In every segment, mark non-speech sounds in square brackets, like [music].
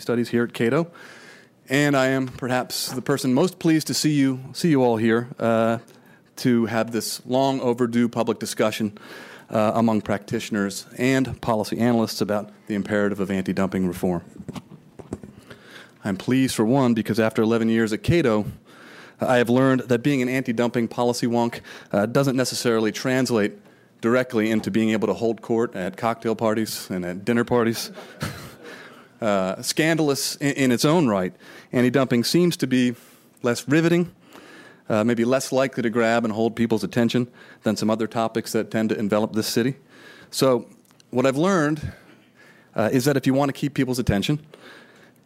Studies here at Cato, and I am perhaps the person most pleased to see you see you all here uh, to have this long overdue public discussion uh, among practitioners and policy analysts about the imperative of anti-dumping reform. I'm pleased for one because after 11 years at Cato, I have learned that being an anti-dumping policy wonk uh, doesn't necessarily translate directly into being able to hold court at cocktail parties and at dinner parties. [laughs] uh, scandalous in, in, its own right. Anti dumping seems to be less riveting, uh, maybe less likely to grab and hold people's attention than some other topics that tend to envelop this city. So, what I've learned uh, is that if you want to keep people's attention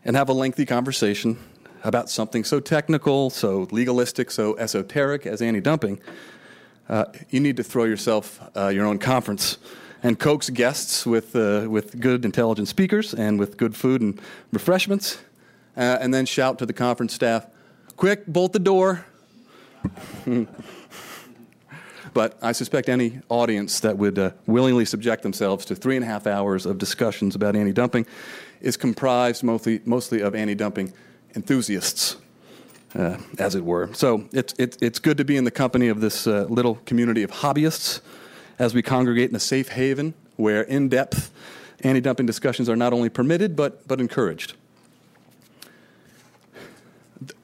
and have a lengthy conversation about something so technical, so legalistic, so esoteric as anti dumping, uh, you need to throw yourself uh, your own conference and coax guests with, uh, with good, intelligent speakers and with good food and refreshments, uh, and then shout to the conference staff, Quick, bolt the door. [laughs] but I suspect any audience that would uh, willingly subject themselves to three and a half hours of discussions about anti dumping is comprised mostly, mostly of anti dumping enthusiasts. Uh, as it were. So it's, it's, it's good to be in the company of this uh, little community of hobbyists as we congregate in a safe haven where in depth anti dumping discussions are not only permitted but, but encouraged.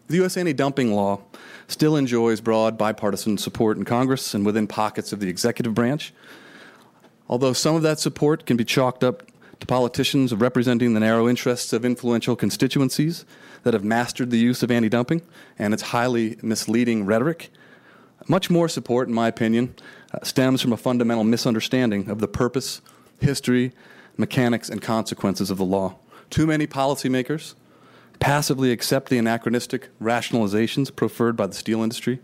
The U.S. anti dumping law still enjoys broad bipartisan support in Congress and within pockets of the executive branch. Although some of that support can be chalked up to politicians representing the narrow interests of influential constituencies that have mastered the use of anti dumping and its highly misleading rhetoric, much more support, in my opinion, stems from a fundamental misunderstanding of the purpose, history, mechanics, and consequences of the law. Too many policymakers passively accept the anachronistic rationalizations preferred by the steel industry,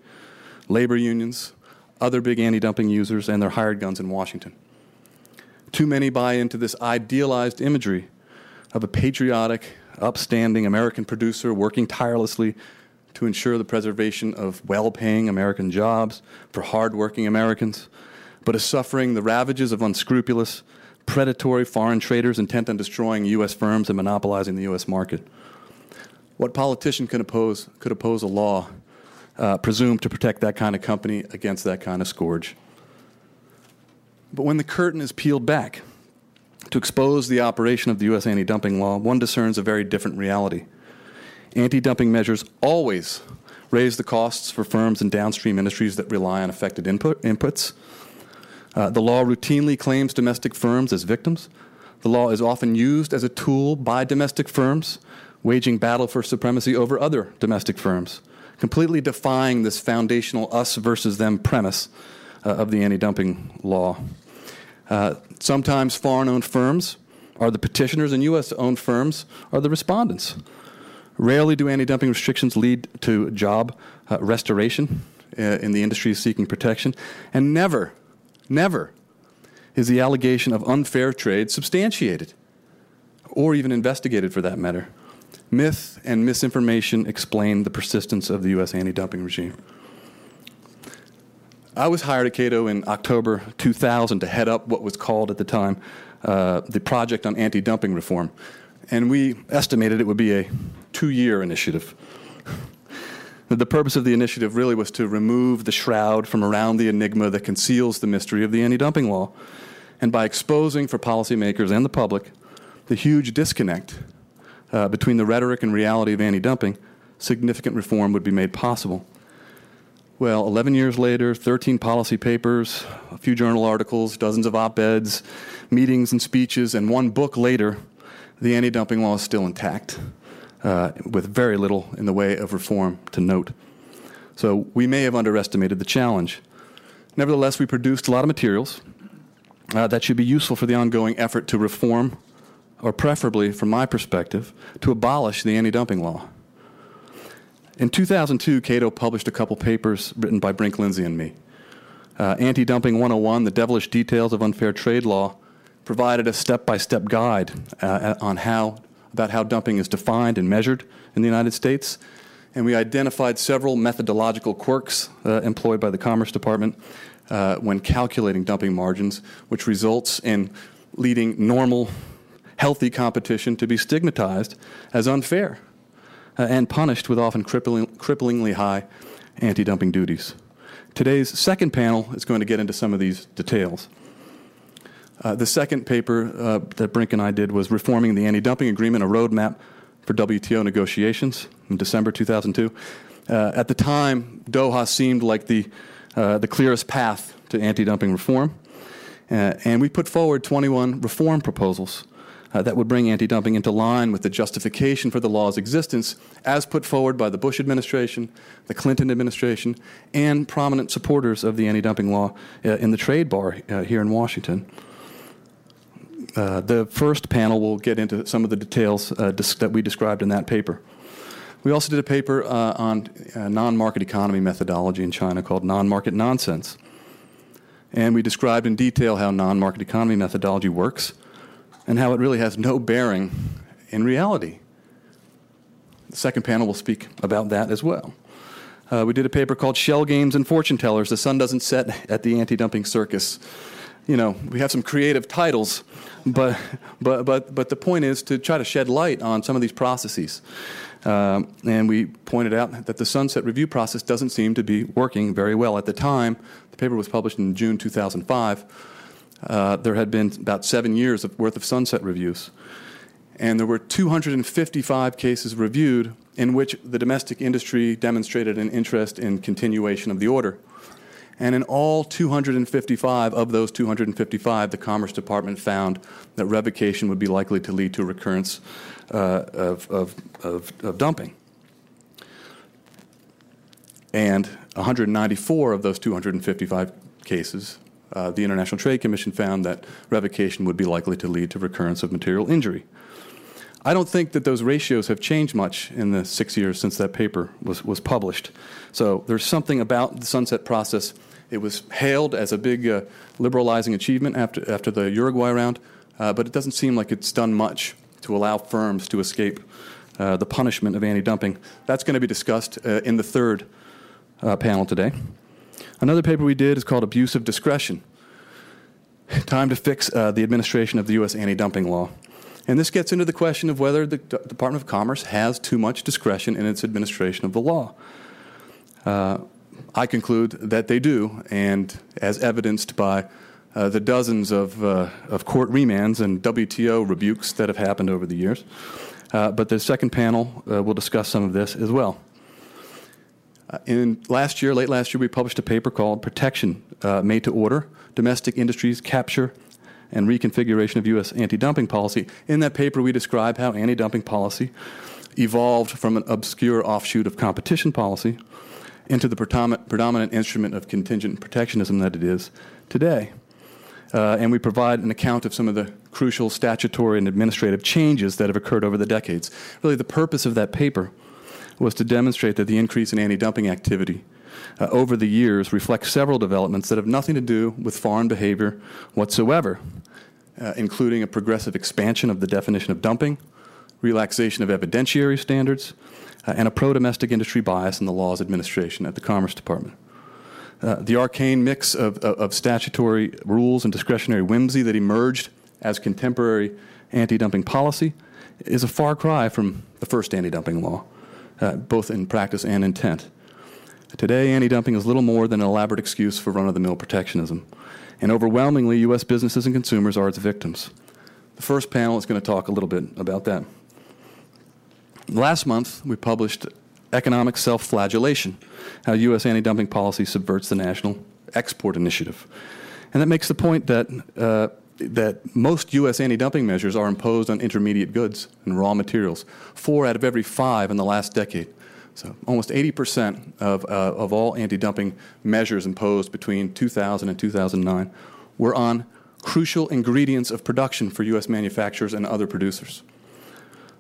labor unions, other big anti dumping users, and their hired guns in Washington. Too many buy into this idealized imagery of a patriotic, upstanding American producer working tirelessly to ensure the preservation of well paying American jobs for hard-working Americans, but is suffering the ravages of unscrupulous, predatory foreign traders intent on destroying U.S. firms and monopolizing the U.S. market. What politician could oppose, could oppose a law uh, presumed to protect that kind of company against that kind of scourge? But when the curtain is peeled back to expose the operation of the U.S. anti dumping law, one discerns a very different reality. Anti dumping measures always raise the costs for firms and downstream industries that rely on affected input, inputs. Uh, the law routinely claims domestic firms as victims. The law is often used as a tool by domestic firms, waging battle for supremacy over other domestic firms, completely defying this foundational us versus them premise uh, of the anti dumping law. Uh, sometimes foreign owned firms are the petitioners, and U.S. owned firms are the respondents. Rarely do anti dumping restrictions lead to job uh, restoration uh, in the industries seeking protection. And never, never is the allegation of unfair trade substantiated or even investigated for that matter. Myth and misinformation explain the persistence of the U.S. anti dumping regime. I was hired at Cato in October 2000 to head up what was called at the time uh, the Project on Anti Dumping Reform. And we estimated it would be a two year initiative. The purpose of the initiative really was to remove the shroud from around the enigma that conceals the mystery of the anti dumping law. And by exposing for policymakers and the public the huge disconnect uh, between the rhetoric and reality of anti dumping, significant reform would be made possible. Well, 11 years later, 13 policy papers, a few journal articles, dozens of op eds, meetings and speeches, and one book later, the anti dumping law is still intact uh, with very little in the way of reform to note. So we may have underestimated the challenge. Nevertheless, we produced a lot of materials uh, that should be useful for the ongoing effort to reform, or preferably, from my perspective, to abolish the anti dumping law. In 2002, Cato published a couple papers written by Brink Lindsey and me. Uh, Anti Dumping 101, The Devilish Details of Unfair Trade Law, provided a step by step guide uh, on how about how dumping is defined and measured in the United States. And we identified several methodological quirks uh, employed by the Commerce Department uh, when calculating dumping margins, which results in leading normal healthy competition to be stigmatized as unfair uh, and punished with often crippling, cripplingly high anti dumping duties. Today's second panel is going to get into some of these details. Uh, the second paper uh, that Brink and I did was Reforming the Anti Dumping Agreement, a roadmap for WTO negotiations in December 2002. Uh, at the time, Doha seemed like the, uh, the clearest path to anti dumping reform. Uh, and we put forward 21 reform proposals that would bring anti dumping into line with the justification for the law's existence as put forward by the Bush administration, the Clinton administration, and prominent supporters of the anti dumping law in the trade bar here in Washington. Uh, the first panel will get into some of the details uh, dis- that we described in that paper. We also did a paper uh, on non market economy methodology in China called Non Market Nonsense. And we described in detail how non market economy methodology works and how it really has no bearing in reality. The second panel will speak about that as well. Uh, we did a paper called Shell Games and Fortune Tellers The Sun Doesn't Set at the Anti Dumping Circus. You know, we have some creative titles, but, but, but, but the point is to try to shed light on some of these processes. Um, and we pointed out that the sunset review process doesn't seem to be working very well. At the time, the paper was published in June 2005 uh, there had been about seven years of worth of sunset reviews. And there were 255 cases reviewed in which the domestic industry demonstrated an interest in continuation of the order. And in all 255 of those 255, the Commerce Department found that revocation would be likely to lead to recurrence uh, of, of, of, of dumping. And 194 of those 255 cases uh, the International Trade Commission found that revocation would be likely to lead to recurrence of material injury. I don't think that those ratios have changed much in the six years since that paper was, was published. So there's something about the sunset process. It was hailed as a big uh, liberalizing achievement after, after the Uruguay round, uh, but it doesn't seem like it's done much to allow firms to escape uh, the punishment of anti dumping. That's going to be discussed uh, in the third uh, panel today. Another paper we did is called Abuse of Discretion Time to Fix uh, the Administration of the U.S. Anti Dumping Law. And this gets into the question of whether the D- Department of Commerce has too much discretion in its administration of the law. I conclude that they do, and as evidenced by uh, the dozens of, uh, of court remands and WTO rebukes that have happened over the years. Uh, but the second panel uh, will discuss some of this as well. Uh, in last year, late last year, we published a paper called Protection uh, Made to Order Domestic Industries Capture and Reconfiguration of U.S. Anti Dumping Policy. In that paper, we describe how anti dumping policy evolved from an obscure offshoot of competition policy into the predominant instrument of contingent protectionism that it is today. Uh, and we provide an account of some of the crucial statutory and administrative changes that have occurred over the decades. Really, the purpose of that paper was to demonstrate that the increase in anti dumping activity uh, over the years reflects several developments that have nothing to do with foreign behavior whatsoever, uh, including a progressive expansion of the definition of dumping, relaxation of evidentiary standards, uh, and a pro domestic industry bias in the law's administration at the Commerce Department. Uh, the arcane mix of, of, of statutory rules and discretionary whimsy that emerged as contemporary anti dumping policy is a far cry from the first anti dumping law uh, both in practice and intent. Today, anti dumping is little more than an elaborate excuse for run of the mill protectionism. And overwhelmingly, U.S. businesses and consumers are its victims. The first panel is going to talk a little bit about that. Last month, we published Economic Self Flagellation How U.S. Anti Dumping Policy Subverts the National Export Initiative. And that makes the point that uh, that most U.S. anti dumping measures are imposed on intermediate goods and raw materials, four out of every five in the last decade. So almost 80% of, uh, of all anti dumping measures imposed between 2000 and 2009 were on crucial ingredients of production for U.S. manufacturers and other producers.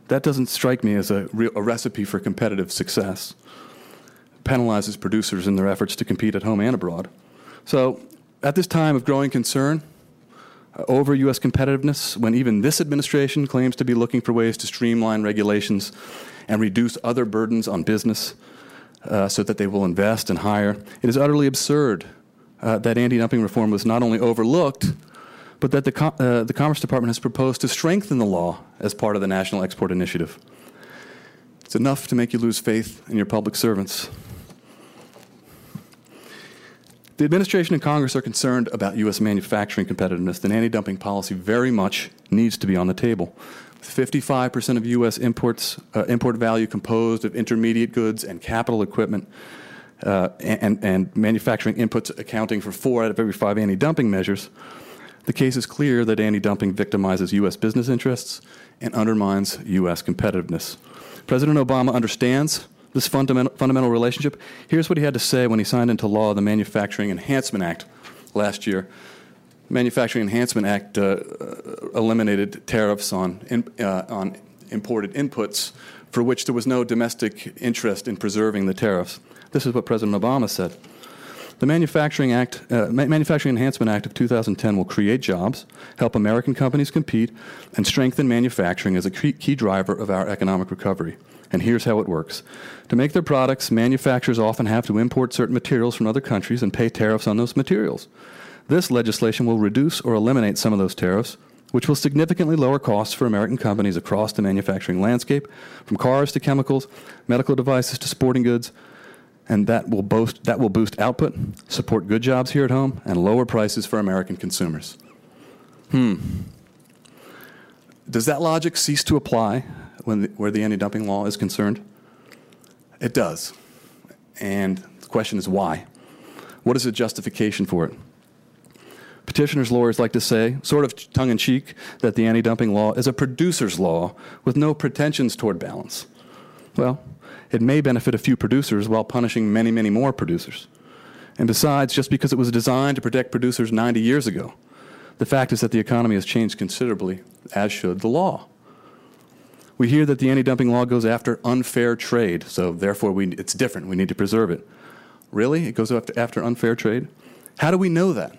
That doesn't strike me as a, a recipe for competitive success. It penalizes producers in their efforts to compete at home and abroad. So, at this time of growing concern, over U.S. competitiveness when even this administration claims to be looking for ways to streamline regulations and reduce other burdens on business uh, so that they will invest and hire. It is utterly absurd uh, that anti dumping reform was not only overlooked, but that the, uh, the Commerce Department has proposed to strengthen the law as part of the National Export Initiative. It's enough to make you lose faith in your public servants. The administration and Congress are concerned about U.S. manufacturing competitiveness, then anti dumping policy very much needs to be on the table. 55% of U.S. imports, uh, import value composed of intermediate goods and capital equipment, uh, and, and manufacturing inputs accounting for four out of every five anti dumping measures, the case is clear that anti dumping victimizes U.S. business interests and undermines U.S. competitiveness. President Obama understands this fundamental, fundamental relationship. Here's what he had to say when he signed into law the Manufacturing Enhancement Act last year. Manufacturing Enhancement Act uh, uh, eliminated tariffs on, uh, on imported inputs for which there was no domestic interest in preserving the tariffs. This is what President Obama said. The Manufacturing Act, uh, Manufacturing Enhancement Act of 2010 will create jobs, help American companies compete, and strengthen manufacturing as a key driver of our economic recovery. And here's how it works. To make their products, manufacturers often have to import certain materials from other countries and pay tariffs on those materials. This legislation will reduce or eliminate some of those tariffs, which will significantly lower costs for American companies across the manufacturing landscape, from cars to chemicals, medical devices to sporting goods, and that will, boast, that will boost output, support good jobs here at home, and lower prices for American consumers. Hmm. Does that logic cease to apply when the, where the anti dumping law is concerned? It does. And the question is why? What is the justification for it? Petitioners' lawyers like to say, sort of tongue in cheek, that the anti dumping law is a producer's law with no pretensions toward balance. Well, it may benefit a few producers while punishing many, many more producers. And besides, just because it was designed to protect producers 90 years ago, the fact is that the economy has changed considerably, as should the law. We hear that the anti dumping law goes after unfair trade, so therefore we, it's different. We need to preserve it. Really? It goes after, after unfair trade? How do we know that?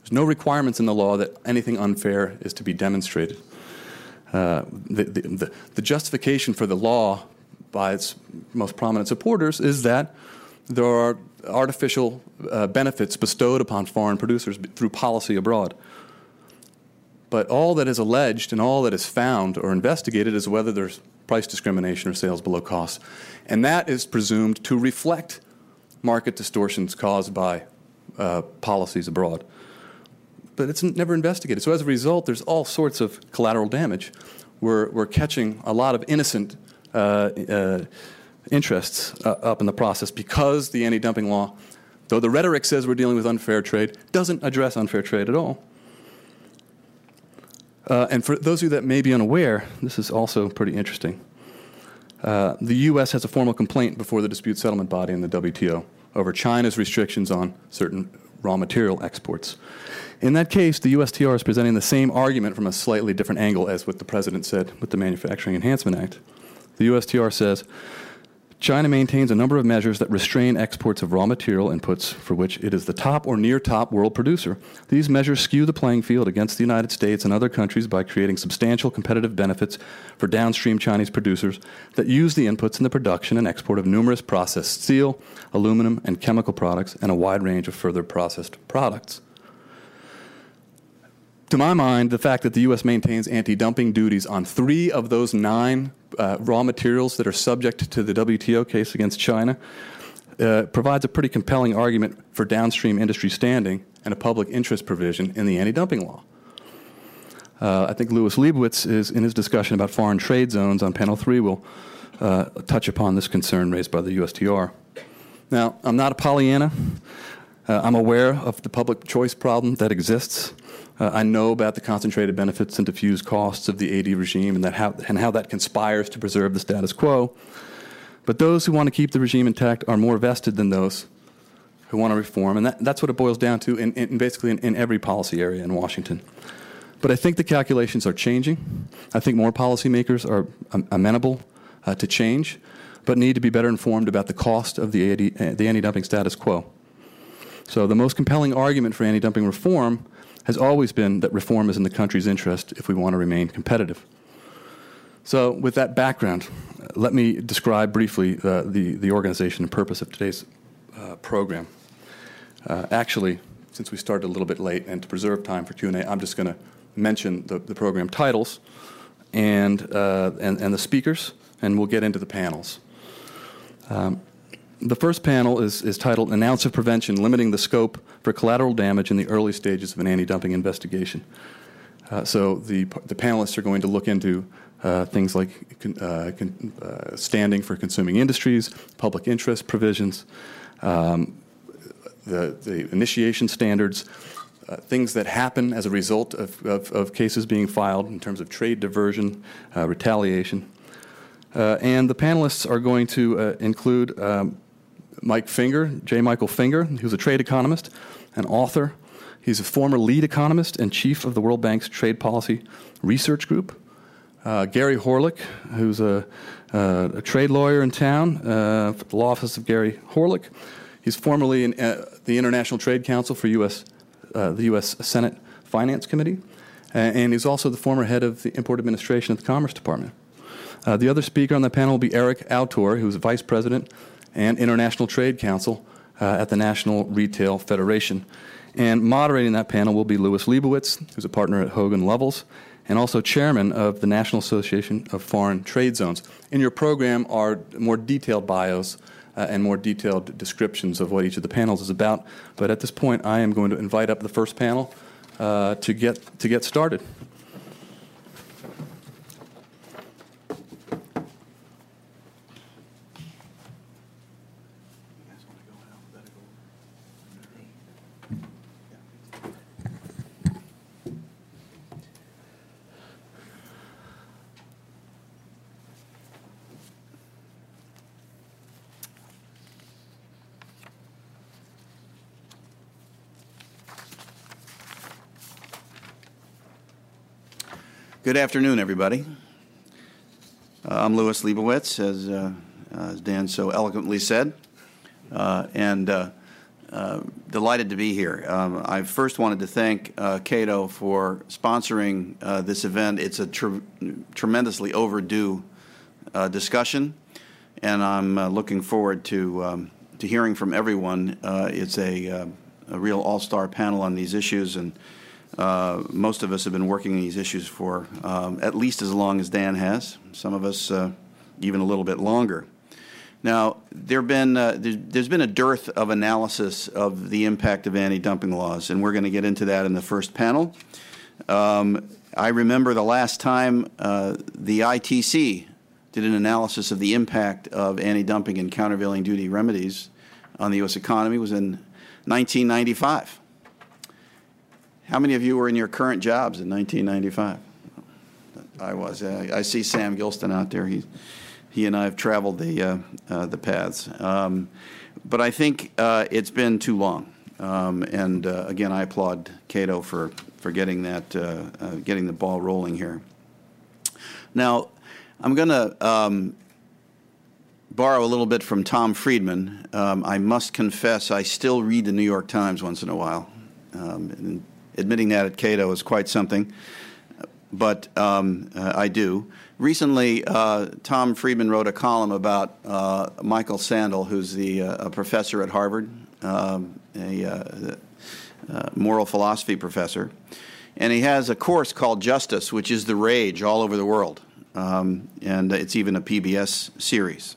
There's no requirements in the law that anything unfair is to be demonstrated. Uh, the, the, the, the justification for the law by its most prominent supporters is that there are artificial uh, benefits bestowed upon foreign producers through policy abroad. But all that is alleged and all that is found or investigated is whether there's price discrimination or sales below cost. And that is presumed to reflect market distortions caused by uh, policies abroad but it's never investigated. So as a result, there's all sorts of collateral damage. We're, we're catching a lot of innocent interests uh, up in the process because the anti dumping law, though the rhetoric says we're dealing with unfair trade, doesn't address unfair trade at all. Uh, and for those of you that may be unaware, this is also pretty interesting. Uh, the U.S. has a formal complaint before the dispute settlement body in the WTO over China's restrictions on certain raw material exports. In that case, the USTR is presenting the same argument from a slightly different angle as what the President said with the Manufacturing Enhancement Act. The USTR says China maintains a number of measures that restrain exports of raw material inputs for which it is the top or near top world producer. These measures skew the playing field against the United States and other countries by creating substantial competitive benefits for downstream Chinese producers that use the inputs in the production and export of numerous processed steel, aluminum, and chemical products, and a wide range of further processed products to my mind, the fact that the U.S. maintains anti dumping duties on three of those nine uh, raw materials that are subject to the WTO case against China uh, provides a pretty compelling argument for downstream industry standing and a public interest provision in the anti dumping law. Uh, I think Lewis Leibowitz is, in his discussion about foreign trade zones on panel three, will uh, touch upon this concern raised by the USTR. Now, I'm not a Pollyanna. Uh, I'm aware of the public choice problem that exists. Uh, I know about the concentrated benefits and diffuse costs of the AD regime and, that how, and how that conspires to preserve the status quo. But those who want to keep the regime intact are more vested than those who want to reform. And that, that's what it boils down to in, in basically in, in every policy area in Washington. But I think the calculations are changing. I think more policymakers are amenable uh, to change, but need to be better informed about the cost of the, AD, uh, the anti dumping status quo. So, the most compelling argument for anti dumping reform has always been that reform is in the country's interest if we want to remain competitive. So, with that background, let me describe briefly uh, the, the organization and purpose of today's uh, program. Uh, actually, since we started a little bit late and to preserve time for Q&A, I'm just going to mention the, the program titles and, uh, and, and the speakers, and we'll get into the panels. Um, the first panel is, is titled An Ounce of Prevention Limiting the Scope for Collateral Damage in the Early Stages of an Anti Dumping Investigation. Uh, so the, the panelists are going to look into uh, things like uh, con- uh, standing for consuming industries, public interest provisions, um, the, the initiation standards, uh, things that happen as a result of, of, of, cases being filed in terms of trade diversion, uh, retaliation. and the panelists are going to include um, Mike Finger, J. Michael Finger, who's a trade economist, an author. He's a former lead economist and chief of the World Bank's Trade Policy Research Group. Uh, Gary Horlick, who's a, uh, a, trade lawyer in town, uh, the law office of Gary Horlick. He's formerly in uh, the International Trade Counsel for US, uh, the U.S. Senate Finance Committee, and he's also the former head of the Import Administration at the Commerce Department. Uh, the other speaker on the panel will be Eric Autor, who's vice president and International Trade Counsel at the National Retail Federation. And moderating that panel will be Lewis Leibowitz, who's a partner at Hogan Lovells, and also chairman of the National Association of Foreign Trade Zones. In your program are more detailed bios uh, and more detailed descriptions of what each of the panels is about. But at this point, I am going to invite up the first panel uh, to get to get started. Good afternoon, everybody. Uh, I'm Lewis Leibowitz, as, uh, as, Dan so eloquently said, uh, and uh, uh, delighted to be here. Um, I first wanted to thank uh, Cato for sponsoring this event. It's a tr- tremendously overdue discussion, and I'm looking forward to um, to hearing from everyone. it's a, a real all-star panel on these issues, and uh, most of us have been working on these issues for um, at least as long as Dan has. Some of us uh, even a little bit longer. Now, there been, uh, there's been a dearth of analysis of the impact of anti-dumping laws, and we're going to get into that in the first panel. Um, I remember the last time uh, the ITC did an analysis of the impact of anti-dumping and countervailing duty remedies on the U.S. economy was in 1995. How many of you were in your current jobs in 1995? I was. Uh, I see Sam Gilston out there. He, he and I have traveled the, uh, uh, the paths. Um, but I think uh, it's been too long. Um, and uh, again, I applaud Cato for, for getting, that, uh, getting the ball rolling here. Now, I'm going to um, borrow a little bit from Tom Friedman. Um, I must confess, I still read the New York Times once in a while. Um, admitting that at Cato is quite something, but um, uh, I do. Recently, uh, Tom Friedman wrote a column about uh, Michael Sandel, who's the uh, a professor at Harvard, um, a uh, uh, moral philosophy professor, and he has a course called Justice, which is the rage all over the world, um, and it's even a PBS series.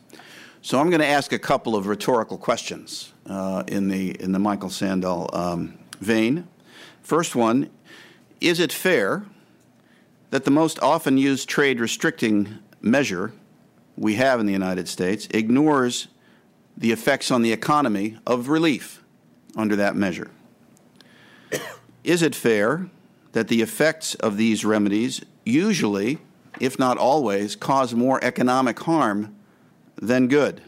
So I'm going to ask a couple of rhetorical questions in the in the Michael Sandel um, vein. First one Is it fair that the most often used trade restricting measure we have in the United States ignores the effects on the economy of relief under that measure? Is it fair that the effects of these remedies usually, if not always, cause more economic harm than good?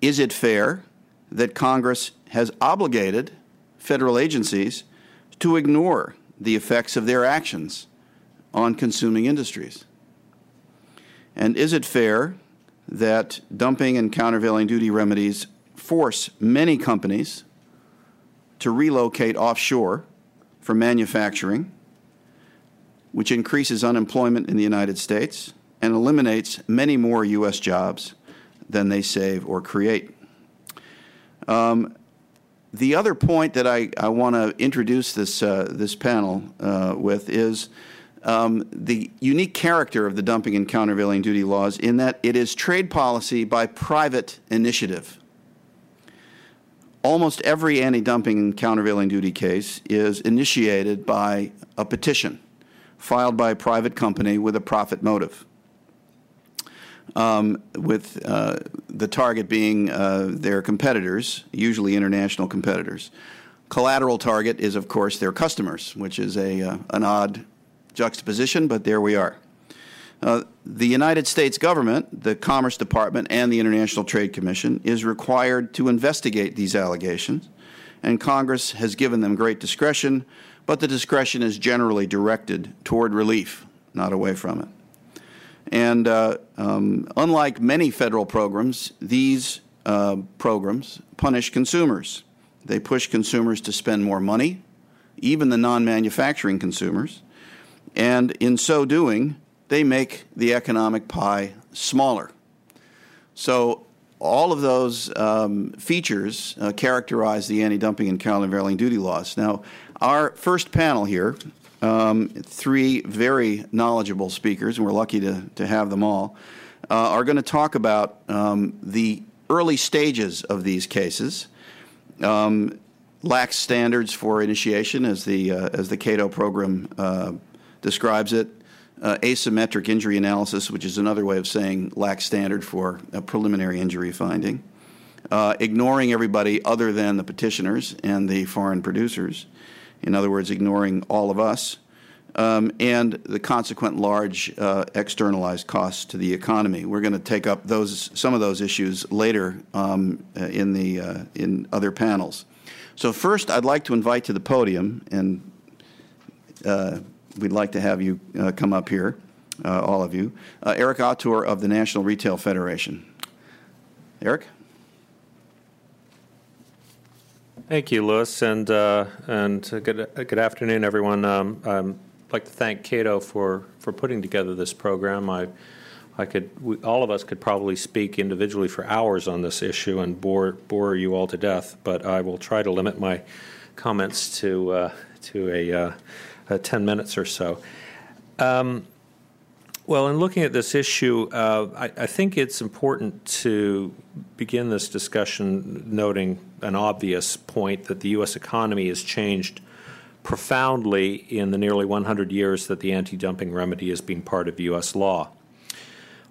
Is it fair that Congress has obligated federal agencies to ignore the effects of their actions on consuming industries? And is it fair that dumping and countervailing duty remedies force many companies to relocate offshore for manufacturing, which increases unemployment in the United States and eliminates many more U.S. jobs than they save or create? Um, the other point that I, I want to introduce this, uh, this panel uh, with is um, the unique character of the dumping and countervailing duty laws in that it is trade policy by private initiative. Almost every anti dumping and countervailing duty case is initiated by a petition filed by a private company with a profit motive. Um, with uh, the target being uh, their competitors, usually international competitors. Collateral target is, of course, their customers, which is a, uh, an odd juxtaposition, but there we are. Uh, the United States government, the Commerce Department, and the International Trade Commission is required to investigate these allegations, and Congress has given them great discretion, but the discretion is generally directed toward relief, not away from it. And uh, um, unlike many federal programs, these uh, programs punish consumers. They push consumers to spend more money, even the non manufacturing consumers. And in so doing, they make the economic pie smaller. So, all of those um, features uh, characterize the anti dumping and countervailing duty laws. Now, our first panel here, um, three very knowledgeable speakers, and we're lucky to, to have them all, uh, are going to talk about um, the early stages of these cases. Um, lax standards for initiation, as the uh, as the Cato program uh, describes it. Uh, asymmetric injury analysis, which is another way of saying lax standard for a preliminary injury finding. Uh, ignoring everybody other than the petitioners and the foreign producers. In other words, ignoring all of us. Um, and the consequent large uh, externalized costs to the economy. We're going to take up those some of those issues later um, uh, in the uh, in other panels. So first, I'd like to invite to the podium and uh, we'd like to have you uh, come up here, uh, all of you. Eric Autor of the National Retail Federation. Eric? Thank you, Lewis, and uh, and good good afternoon, everyone. Um, I'd like to thank Cato for for putting together this program. I I could we, all of us could probably speak individually for hours on this issue and bore bore you all to death, but I will try to limit my comments to uh, to a uh, uh, 10 minutes or so. Um, well, in looking at this issue, uh, I, I, think it's important to begin this discussion noting an obvious point that the U.S. economy has changed profoundly in the nearly 100 years that the anti dumping remedy has been part of U.S. law.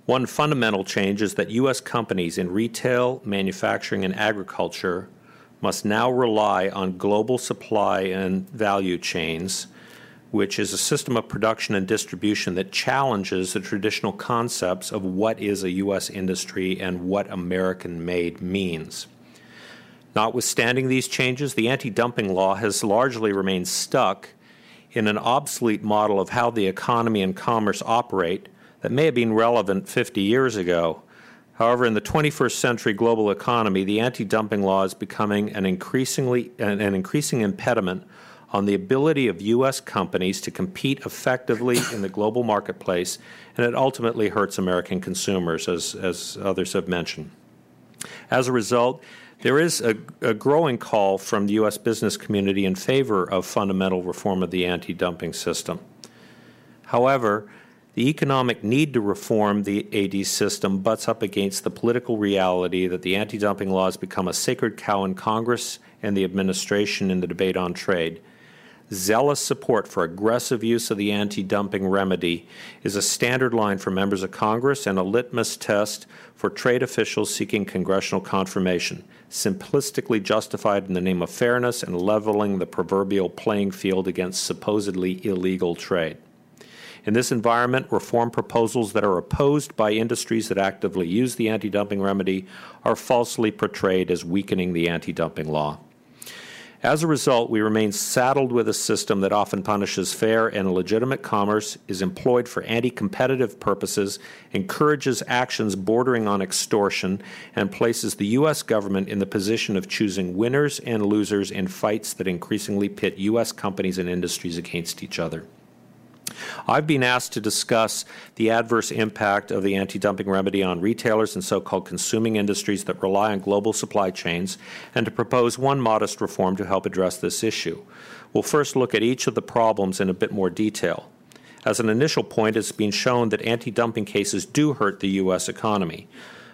One fundamental change is that U.S. companies in retail, manufacturing, and agriculture must now rely on global supply and value chains which is a system of production and distribution that challenges the traditional concepts of what is a U.S. industry and what American made means. Notwithstanding these changes, the anti dumping law has largely remained stuck in an obsolete model of how the economy and commerce operate that may have been relevant 50 years ago. However, in the 21st century global economy, the anti dumping law is becoming an, increasingly, an, an increasing impediment on the ability of U.S. companies to compete effectively in the global marketplace, and it ultimately hurts American consumers, as, as others have mentioned. As a result, there is a, a, growing call from the U.S. business community in favor of fundamental reform of the anti dumping system. However, the economic need to reform the AD system butts up against the political reality that the anti dumping laws become a sacred cow in Congress and the administration in the debate on trade. Zealous support for aggressive use of the anti dumping remedy is a standard line for members of Congress and a litmus test for trade officials seeking congressional confirmation, simplistically justified in the name of fairness and leveling the proverbial playing field against supposedly illegal trade. In this environment, reform proposals that are opposed by industries that actively use the anti dumping remedy are falsely portrayed as weakening the anti dumping law. As a result, we remain saddled with a system that often punishes fair and legitimate commerce, is employed for anti competitive purposes, encourages actions bordering on extortion, and places the U.S. government in the position of choosing winners and losers in fights that increasingly pit U.S. companies and industries against each other. I've been asked to discuss the adverse impact of the anti dumping remedy on retailers and so called consuming industries that rely on global supply chains and to propose one modest reform to help address this issue. We'll first look at each of the problems in a bit more detail. As an initial point, it's been shown that anti dumping cases do hurt the U.S. economy.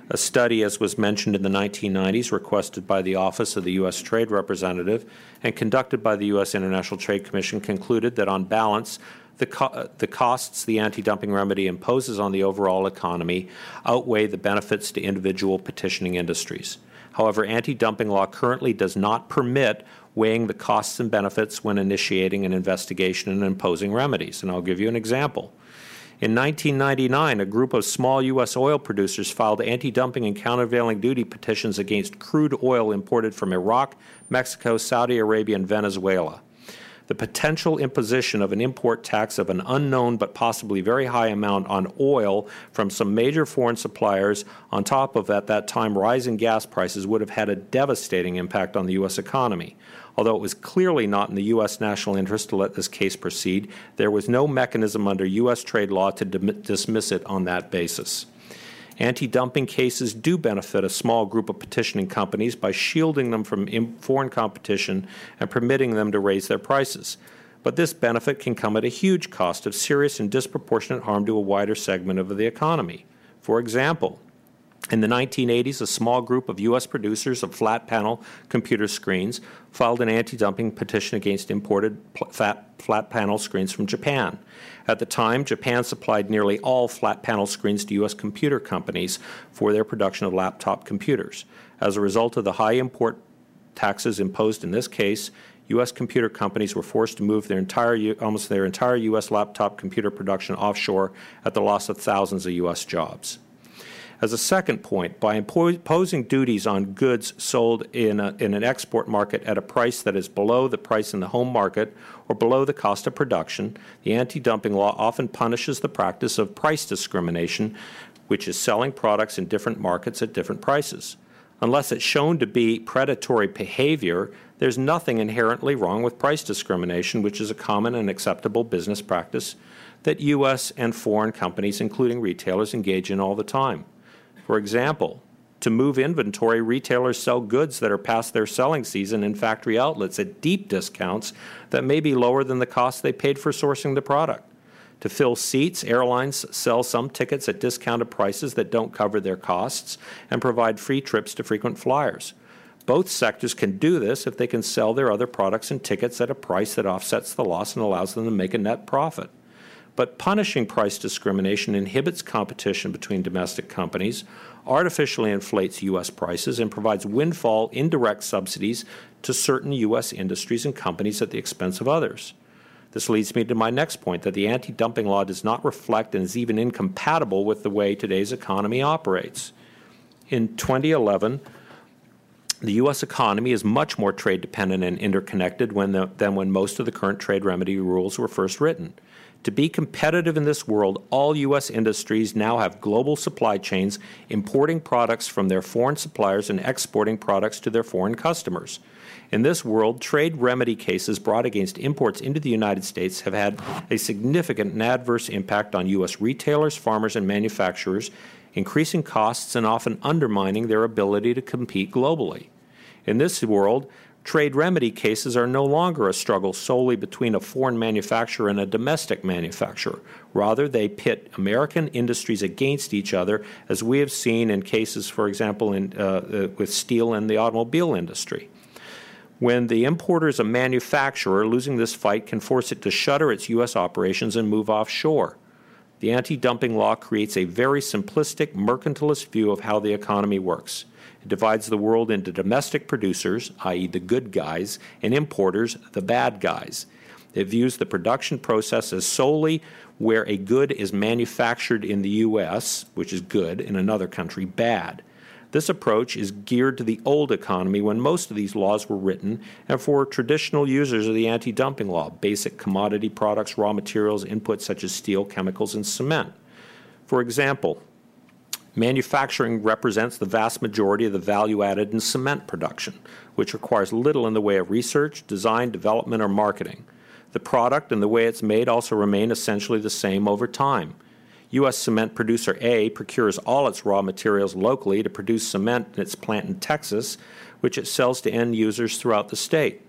A study, as was mentioned in the 1990s, requested by the Office of the U.S. Trade Representative and conducted by the U.S. International Trade Commission, concluded that on balance, the, co- uh, the costs the anti dumping remedy imposes on the overall economy outweigh the benefits to individual petitioning industries. However, anti dumping law currently does not permit weighing the costs and benefits when initiating an investigation and imposing remedies. And I'll give you an example. In 1999, a group of small U.S. oil producers filed anti dumping and countervailing duty petitions against crude oil imported from Iraq, Mexico, Saudi Arabia, and Venezuela the potential imposition of an import tax of an unknown but possibly very high amount on oil from some major foreign suppliers, on top of at that time rising gas prices, would have had a devastating impact on the U.S. economy. Although it was clearly not in the U.S. national interest to let this case proceed, there was no mechanism under U.S. trade law to dismiss it on that basis. Anti dumping cases do benefit a small group of petitioning companies by shielding them from foreign competition and permitting them to raise their prices. But this benefit can come at a huge cost of serious and disproportionate harm to a wider segment of the economy. For example, in the 1980s, a small group of U.S. producers of flat panel computer screens filed an anti dumping petition against imported flat, flat panel screens from Japan. At the time, Japan supplied nearly all flat panel screens to U.S. computer companies for their production of laptop computers. As a result of the high import taxes imposed in this case, U.S. computer companies were forced to move their entire, almost their entire U.S. laptop computer production offshore at the loss of thousands of U.S. jobs. As a second point, by imposing duties on goods sold in, a, in an export market at a price that is below the price in the home market or below the cost of production, the anti dumping law often punishes the practice of price discrimination, which is selling products in different markets at different prices. Unless it's shown to be predatory behavior, there's nothing inherently wrong with price discrimination, which is a common and acceptable business practice that U.S. and foreign companies, including retailers, engage in all the time. For example, to move inventory, retailers sell goods that are past their selling season in factory outlets at deep discounts that may be lower than the cost they paid for sourcing the product. To fill seats, airlines sell some tickets at discounted prices that don't cover their costs and provide free trips to frequent flyers. Both sectors can do this if they can sell their other products and tickets at a price that offsets the loss and allows them to make a net profit. But punishing price discrimination inhibits competition between domestic companies, artificially inflates U.S. prices, and provides windfall indirect subsidies to certain U.S. industries and companies at the expense of others. This leads me to my next point that the anti dumping law does not reflect and is even incompatible with the way today's economy operates. In 2011, the U.S. economy is much more trade dependent and interconnected when the, than when most of the current trade remedy rules were first written. To be competitive in this world, all U.S. industries now have global supply chains importing products from their foreign suppliers and exporting products to their foreign customers. In this world, trade remedy cases brought against imports into the United States have had a significant and adverse impact on U.S. retailers, farmers, and manufacturers, increasing costs and often undermining their ability to compete globally. In this world, Trade remedy cases are no longer a struggle solely between a foreign manufacturer and a domestic manufacturer. Rather, they pit American industries against each other, as we have seen in cases, for example, in, uh, uh, with steel and the automobile industry. When the importer is a manufacturer, losing this fight can force it to shutter its U.S. operations and move offshore. The anti dumping law creates a very simplistic, mercantilist view of how the economy works. Divides the world into domestic producers, i.e., the good guys, and importers, the bad guys. It views the production process as solely where a good is manufactured in the U.S., which is good, in another country, bad. This approach is geared to the old economy when most of these laws were written and for traditional users of the anti dumping law, basic commodity products, raw materials, inputs such as steel, chemicals, and cement. For example, Manufacturing represents the vast majority of the value added in cement production, which requires little in the way of research, design, development, or marketing. The product and the way it's made also remain essentially the same over time. U.S. cement producer A procures all its raw materials locally to produce cement in its plant in Texas, which it sells to end users throughout the state.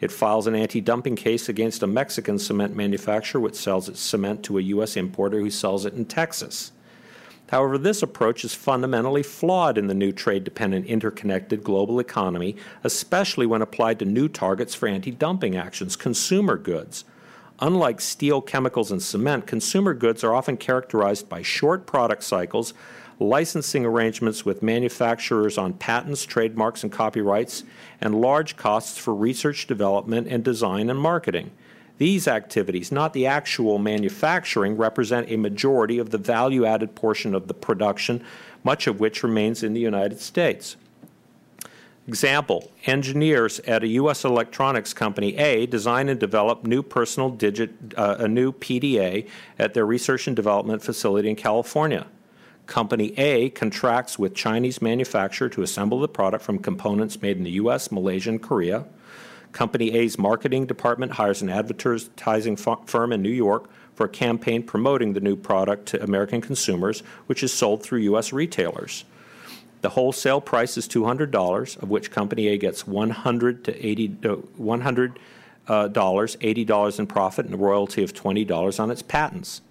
It files an anti dumping case against a Mexican cement manufacturer which sells its cement to a U.S. importer who sells it in Texas. However, this approach is fundamentally flawed in the new trade dependent, interconnected global economy, especially when applied to new targets for anti dumping actions consumer goods. Unlike steel, chemicals, and cement, consumer goods are often characterized by short product cycles, licensing arrangements with manufacturers on patents, trademarks, and copyrights, and large costs for research, development, and design and marketing. These activities, not the actual manufacturing, represent a majority of the value added portion of the production, much of which remains in the United States. Example Engineers at a U.S. electronics company A design and develop new personal digit, uh, a new PDA at their research and development facility in California. Company A contracts with Chinese manufacturer to assemble the product from components made in the U.S., Malaysia, and Korea. Company A's marketing department hires an advertising firm in New York for a campaign promoting the new product to American consumers, which is sold through U.S. retailers. The wholesale price is $200, of which Company A gets 100 to 80 uh, 100 uh, dollars, $80 in profit, and a royalty of $20 on its patents.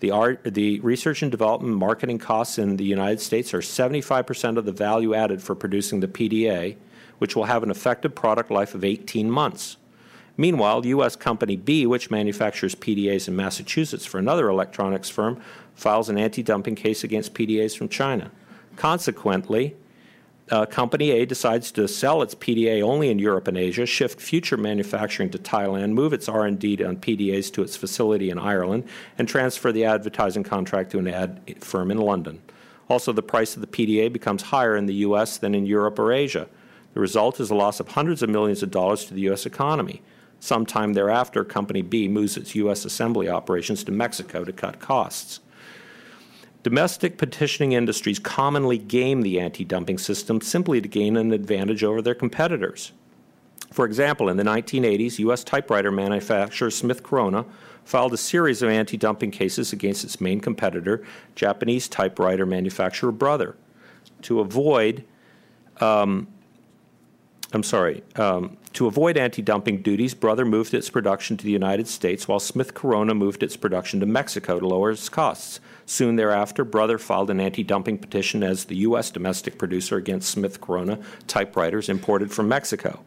The, art, the research and development marketing costs in the United States are 75% of the value added for producing the PDA, which will have an effective product life of 18 months. Meanwhile, U.S. Company B, which manufactures PDAs in Massachusetts for another electronics firm, files an anti dumping case against PDAs from China. Consequently, uh, Company A decides to sell its PDA only in Europe and Asia, shift future manufacturing to Thailand, move its R&D on PDAs to its facility in Ireland, and transfer the advertising contract to an ad firm in London. Also, the price of the PDA becomes higher in the U.S. than in Europe or Asia. The result is a loss of hundreds of millions of dollars to the U.S. economy. Sometime thereafter, Company B moves its U.S. assembly operations to Mexico to cut costs. Domestic petitioning industries commonly game the anti dumping system simply to gain an advantage over their competitors. For example, in the 1980s, U.S. typewriter manufacturer Smith Corona filed a series of anti dumping cases against its main competitor, Japanese typewriter manufacturer Brother. To avoid um, I'm sorry. Um, to avoid anti dumping duties, Brother moved its production to the United States, while Smith Corona moved its production to Mexico to lower its costs. Soon thereafter, Brother filed an anti dumping petition as the U.S. domestic producer against Smith Corona typewriters imported from Mexico.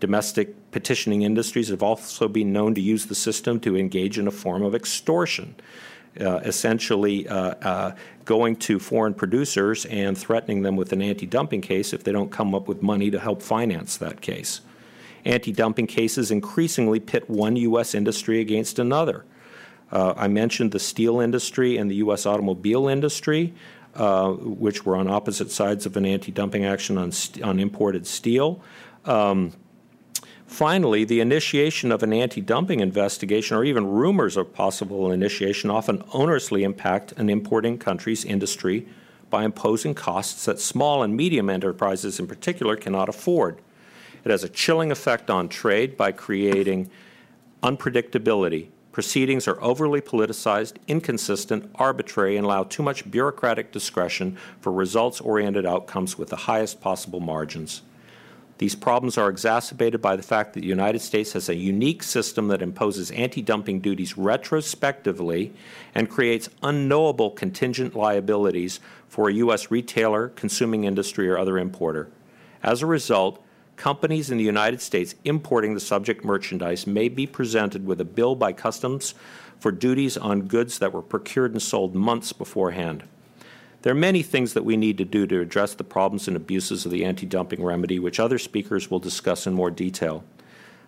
Domestic petitioning industries have also been known to use the system to engage in a form of extortion. Uh, essentially uh, uh, going to foreign producers and threatening them with an anti dumping case if they don't come up with money to help finance that case. Anti dumping cases increasingly pit one U.S. industry against another. Uh, I mentioned the steel industry and the U.S. automobile industry, uh, which were on opposite sides of an anti dumping action on, st- on imported steel. Um, Finally, the initiation of an anti dumping investigation or even rumors of possible initiation often onerously impact an importing country's industry by imposing costs that small and medium enterprises in particular cannot afford. It has a chilling effect on trade by creating unpredictability. Proceedings are overly politicized, inconsistent, arbitrary, and allow too much bureaucratic discretion for results oriented outcomes with the highest possible margins. These problems are exacerbated by the fact that the United States has a unique system that imposes anti dumping duties retrospectively and creates unknowable contingent liabilities for a U.S. retailer, consuming industry, or other importer. As a result, companies in the United States importing the subject merchandise may be presented with a bill by customs for duties on goods that were procured and sold months beforehand. There are many things that we need to do to address the problems and abuses of the anti dumping remedy, which other speakers will discuss in more detail.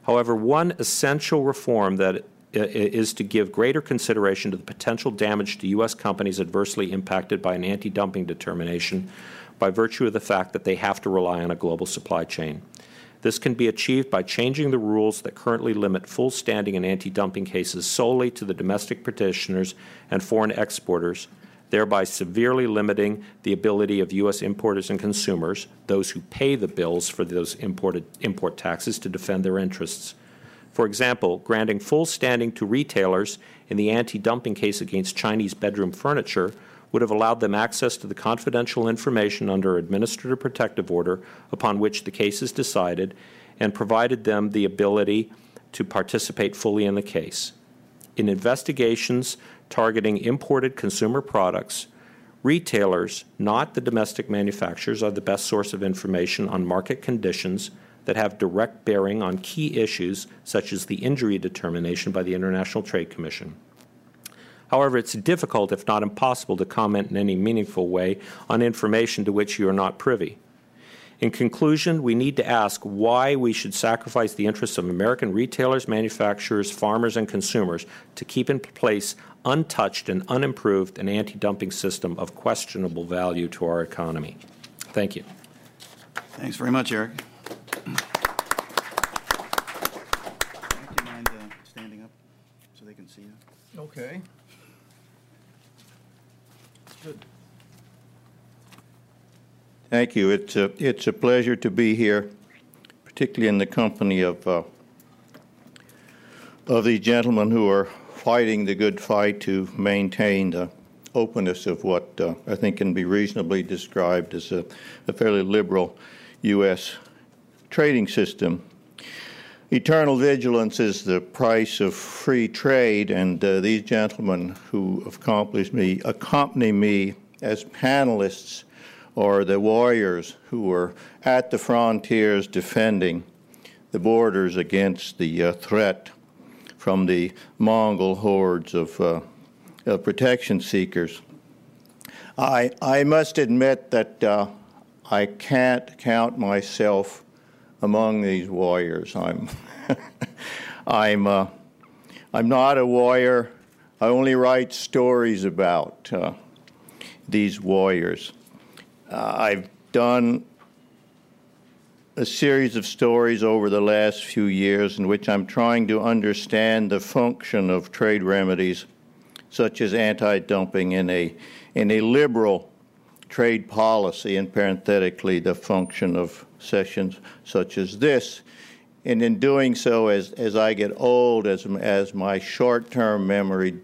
However, one essential reform that is to give greater consideration to the potential damage to U.S. companies adversely impacted by an anti dumping determination by virtue of the fact that they have to rely on a global supply chain. This can be achieved by changing the rules that currently limit full standing in anti dumping cases solely to the domestic petitioners and foreign exporters thereby severely limiting the ability of U.S. importers and consumers, those who pay the bills for those imported import taxes, to defend their interests. For example, granting full standing to retailers in the anti dumping case against Chinese bedroom furniture would have allowed them access to the confidential information under administrative protective order upon which the case is decided and provided them the ability to participate fully in the case. In investigations targeting imported consumer products, retailers, not the domestic manufacturers, are the best source of information on market conditions that have direct bearing on key issues such as the injury determination by the International Trade Commission. However, it's difficult, if not impossible, to comment in any meaningful way on information to which you are not privy. In conclusion, we need to ask why we should sacrifice the interests of American retailers, manufacturers, farmers, and consumers to keep in place untouched and unimproved an anti dumping system of questionable value to our economy. Thank you. Thanks very much, Eric. Do you mind uh, standing up so they can see you? Okay. Good. Thank you. It's a, it's a pleasure to be here, particularly in the company of, uh, of these gentlemen who are fighting the good fight to maintain the openness of what uh, I think can be reasonably described as a, a fairly liberal U.S. trading system. Eternal vigilance is the price of free trade, and uh, these gentlemen who accomplished me accompany me as panelists are the warriors who were at the frontiers defending the borders against the uh, threat from the Mongol hordes of, uh, of protection seekers. I, I must admit that uh, I can't count myself among these warriors. I'm, [laughs] I'm, uh, I'm not a warrior. I only write stories about uh, these warriors. Uh, I've done a series of stories over the last few years in which I'm trying to understand the function of trade remedies, such as anti dumping, in a, in a liberal trade policy, and parenthetically, the function of sessions such as this. And in doing so, as, as I get old, as, as my short term memory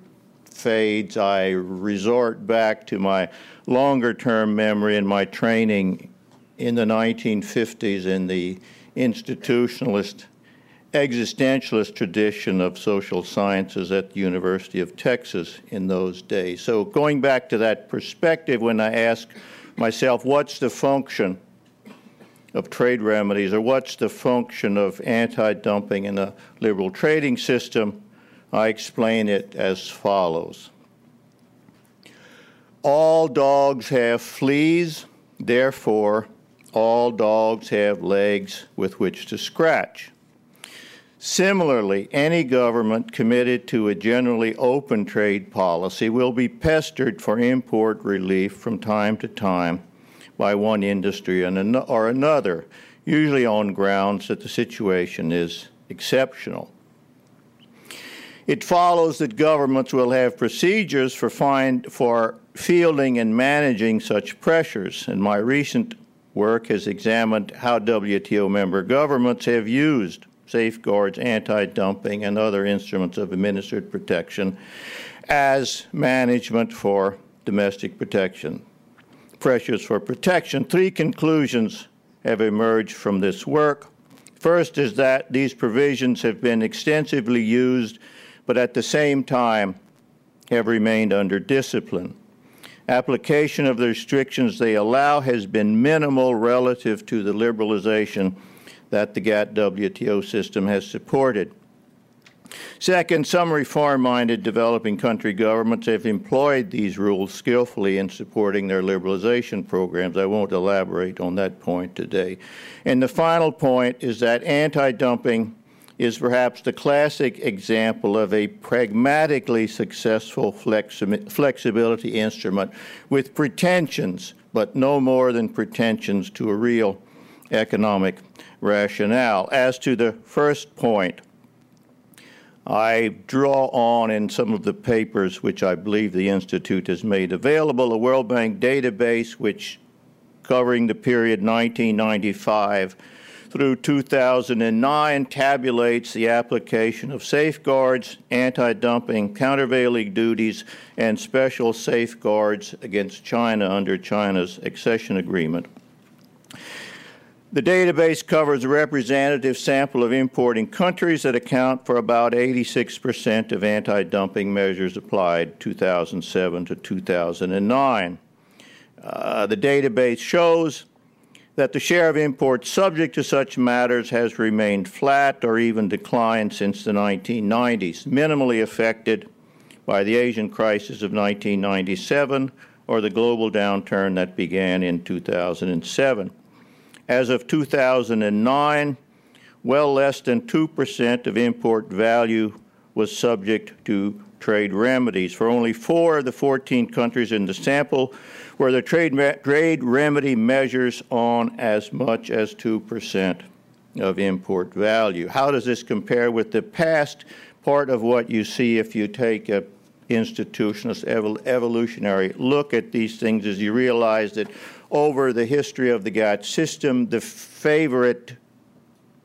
fades, I resort back to my longer term memory and my training in the 1950s in the institutionalist existentialist tradition of social sciences at the University of Texas in those days. So, going back to that perspective, when I ask myself, what's the function of trade remedies, or what's the function of anti dumping in a liberal trading system, I explain it as follows All dogs have fleas, therefore, all dogs have legs with which to scratch. Similarly, any government committed to a generally open trade policy will be pestered for import relief from time to time by one industry or another, usually on grounds that the situation is exceptional. It follows that governments will have procedures for, find, for fielding and managing such pressures, and my recent work has examined how WTO member governments have used safeguards, anti dumping, and other instruments of administered protection as management for domestic protection. Pressures for protection. Three conclusions have emerged from this work. First is that these provisions have been extensively used, but at the same time have remained under discipline application of the restrictions they allow has been minimal relative to the liberalization that the GATT WTO system has supported. Second, some reform minded developing country governments have employed these rules skillfully in supporting their liberalization programs. I won't elaborate on that point today. And the final point is that anti dumping is perhaps the classic example of a pragmatically successful flexi- flexibility instrument with pretensions, but no more than pretensions to a real economic rationale. As to the first point, I draw on in some of the papers which I believe the Institute has made available a World Bank database which covering the period 1995 through 2009 tabulates the application of safeguards, anti dumping, countervailing duties, and special safeguards against China under China's accession agreement. The database covers a representative sample of importing countries that account for about 86% of anti dumping measures applied 2007 to 2009. Uh, the database shows that the share of imports subject to such matters has remained flat or even declined since the 1990s, minimally affected by the Asian crisis of 1997 or the global downturn that began in 2007. As of 2009, well less than 2% of import value was subject to trade remedies. For only four of the 14 countries in the sample, where the trade, trade remedy measures on as much as 2% of import value. How does this compare with the past? Part of what you see if you take a institutionalist evolutionary look at these things is you realize that over the history of the GATT system, the favorite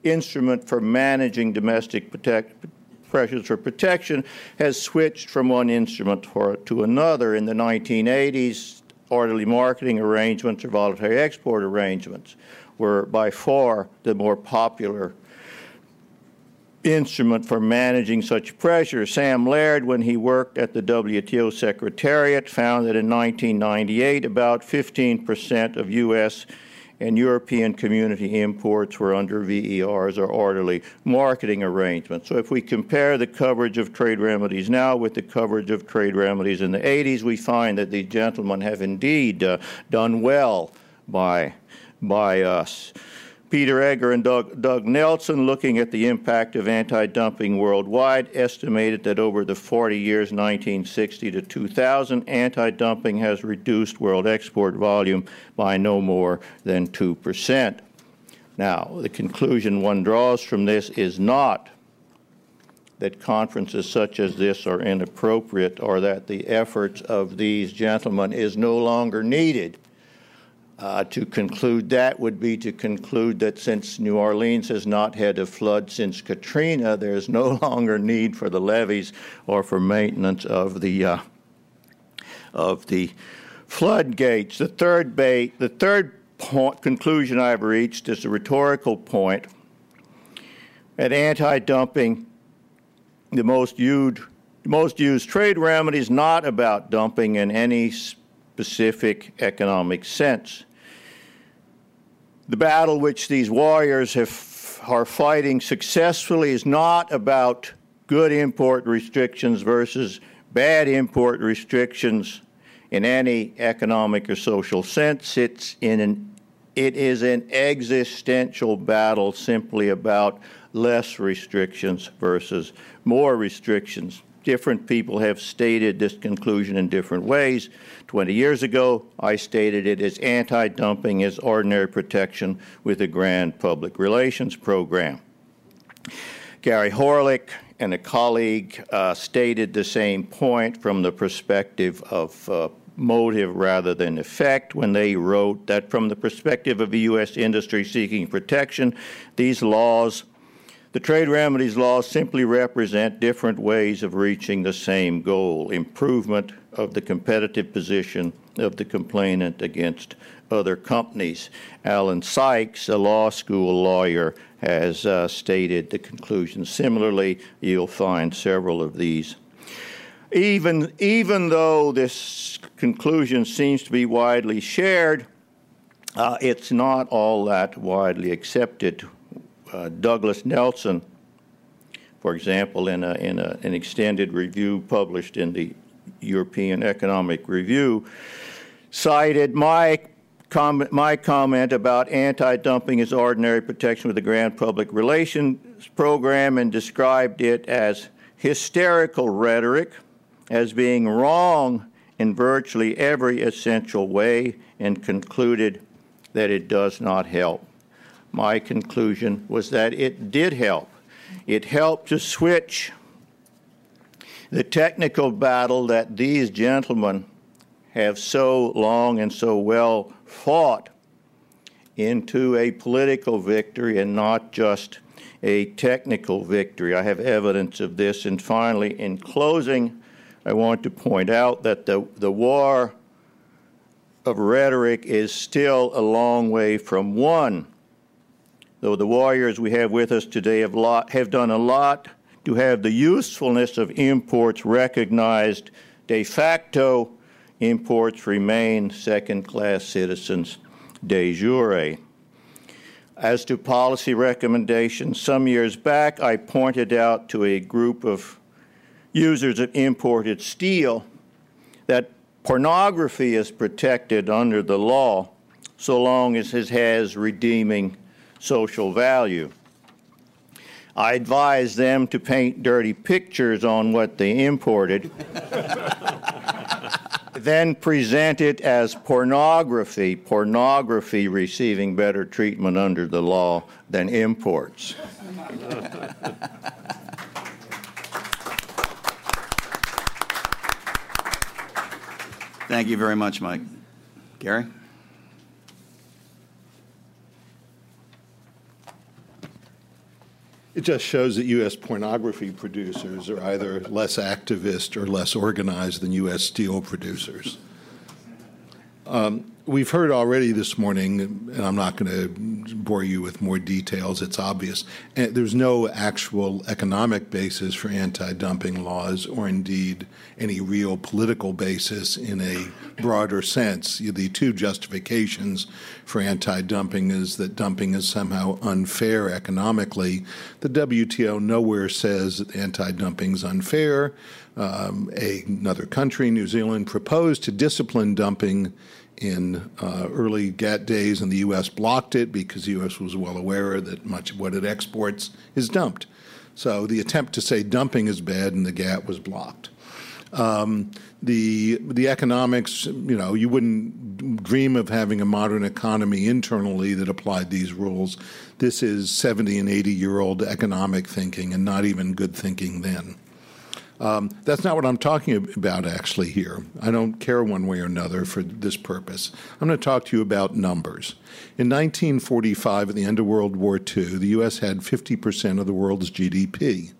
instrument for managing domestic protect, pressures for protection has switched from one instrument to another. In the 1980s, orderly marketing arrangements or voluntary export arrangements were by far the more popular instrument for managing such pressure. Sam Laird, when he worked at the WTO Secretariat, found that in 1998 about 15% of U.S. and European community imports were under VERs or orderly marketing arrangements. So if we compare the coverage of trade remedies now with the coverage of trade remedies in the 80s, we find that these gentlemen have indeed uh, done well by, by us. Peter Egger and Doug, Doug, Nelson, looking at the impact of anti dumping worldwide, estimated that over the 40 years 1960 to 2000, anti dumping has reduced world export volume by no more than 2%. Now, the conclusion one draws from this is not that conferences such as this are inappropriate or that the efforts of these gentlemen is no longer needed uh, to conclude that would be to conclude that since New Orleans has not had a flood since Katrina, there is no [laughs] longer need for the levees or for maintenance of the uh, of the floodgates. The third ba- the third point, conclusion I've reached is a rhetorical point. At anti-dumping, the most used most used trade remedy is not about dumping in any specific economic sense. The battle which these warriors have, are fighting successfully is not about good import restrictions versus bad import restrictions in any economic or social sense. It's in an, it is an existential battle simply about less restrictions versus more restrictions different people have stated this conclusion in different ways. 20 years ago, I stated it as anti dumping as ordinary protection with a grand public relations program. Gary Horlick and a colleague uh, stated the same point from the perspective of uh, motive rather than effect when they wrote that from the perspective of a U.S. industry seeking protection, these laws the trade remedies laws simply represent different ways of reaching the same goal improvement of the competitive position of the complainant against other companies. Alan Sykes, a law school lawyer, has uh, stated the conclusion. Similarly, you'll find several of these. Even, even though this conclusion seems to be widely shared, uh, it's not all that widely accepted uh, Douglas Nelson, for example, in, a, in a, an extended review published in the European Economic Review, cited my Com- my comment about anti dumping as ordinary protection with the Grand Public Relations Program and described it as hysterical rhetoric, as being wrong in virtually every essential way, and concluded that it does not help my conclusion was that it did help. It helped to switch the technical battle that these gentlemen have so long and so well fought into a political victory and not just a technical victory. I have evidence of this. And finally, in closing, I want to point out that the, the war of rhetoric is still a long way from won. Though the warriors we have with us today have, lot, have done a lot to have the usefulness of imports recognized de facto, imports remain second class citizens de jure. As to policy recommendations, some years back I pointed out to a group of users of imported steel that pornography is protected under the law so long as it has redeeming social value. I advised them to paint dirty pictures on what they imported, [laughs] then present it as pornography, pornography receiving better treatment under the law than imports. Thank you very much, Mike. Gary? It just shows that U.S. pornography producers are either less activist or less organized than U.S. steel producers. Um, we've heard already this morning, and I'm not going to bore you with more details, it's obvious. And there's no actual economic basis for anti dumping laws, or indeed any real political basis in a broader sense. The two justifications for anti dumping is that dumping is somehow unfair economically. The WTO nowhere says that anti dumping is unfair. Um, a, another country, New Zealand, proposed to discipline dumping in uh, early GATT days, and the U.S. blocked it because the U.S. was well aware that much of what it exports is dumped. So the attempt to say dumping is bad and the GATT was blocked. Um, the the economics, you know, you wouldn't dream of having a modern economy internally that applied these rules. This is 70 and 80 year old economic thinking, and not even good thinking then. Um, that's not what I'm talking about actually here. I don't care one way or another for this purpose. I'm going to talk to you about numbers. In 1945, at the end of World War II, the U.S. had 50% of the world's GDP.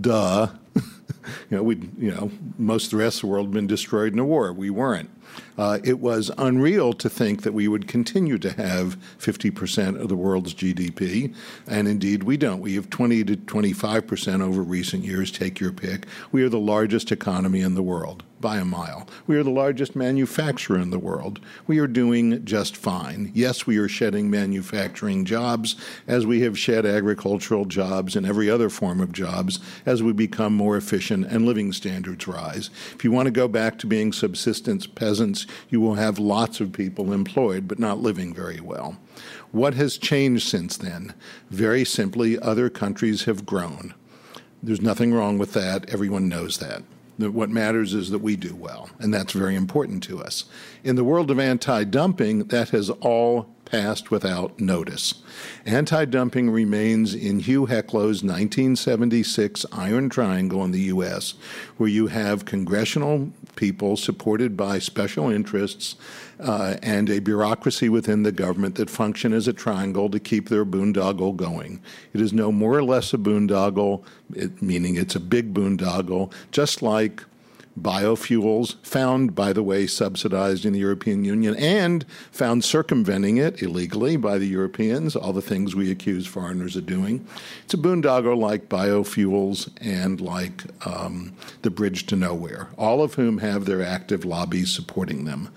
Duh. [laughs] you know, we, you know, most of the rest of the world had been destroyed in a war. We weren't. Uh, it was unreal to think that we would continue to have 50% of the world's GDP, and indeed we don't. We have 20 to 25% over recent years, take your pick. We are the largest economy in the world by a mile. We are the largest manufacturer in the world. We are doing just fine. Yes, we are shedding manufacturing jobs as we have shed agricultural jobs and every other form of jobs as we become more efficient and living standards rise. If you want to go back to being subsistence peasants, you will have lots of people employed but not living very well. What has changed since then? Very simply, other countries have grown. There's nothing wrong with that. Everyone knows that. What matters is that we do well, and that's very important to us. In the world of anti dumping, that has all passed without notice. Anti dumping remains in Hugh Heclo's 1976 Iron Triangle in the U.S., where you have congressional people supported by special interests uh, and a bureaucracy within the government that function as a triangle to keep their boondoggle going. It is no more or less a boondoggle, it, meaning it's a big boondoggle, just like biofuels, found, by the way, subsidized in the European Union and found circumventing it illegally by the Europeans, all the things we accuse foreigners of doing. It's a boondoggle like biofuels and like um, the Bridge to Nowhere, all of whom have their active lobbies supporting them.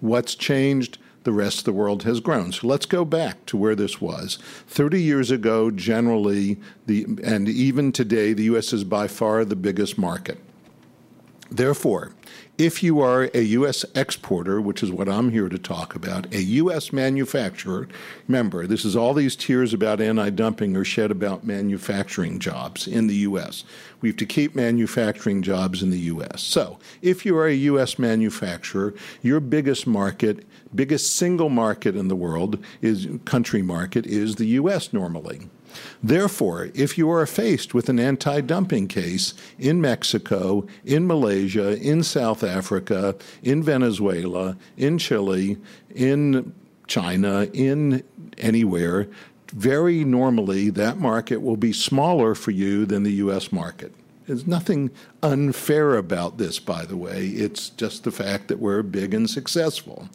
What's changed? the rest of the world has grown. So let's go back to where this was. 30 years ago, generally, the, and even today, the U.S. is by far the biggest market. Therefore, if you are a U.S. exporter, which is what I'm here to talk about, a U.S. manufacturer, remember, this is all these tears about anti dumping are shed about manufacturing jobs in the U.S. We have to keep manufacturing jobs in the U.S. So, if you are a U.S. manufacturer, your biggest market, biggest single market in the world, is country market, is the U.S. normally. Therefore, if you are faced with an anti dumping case in Mexico, in Malaysia, in South Africa, in Venezuela, in Chile, in China, in anywhere, very normally that market will be smaller for you than the U.S. market. There's nothing unfair about this, by the way. It's just the fact that we're big and successful.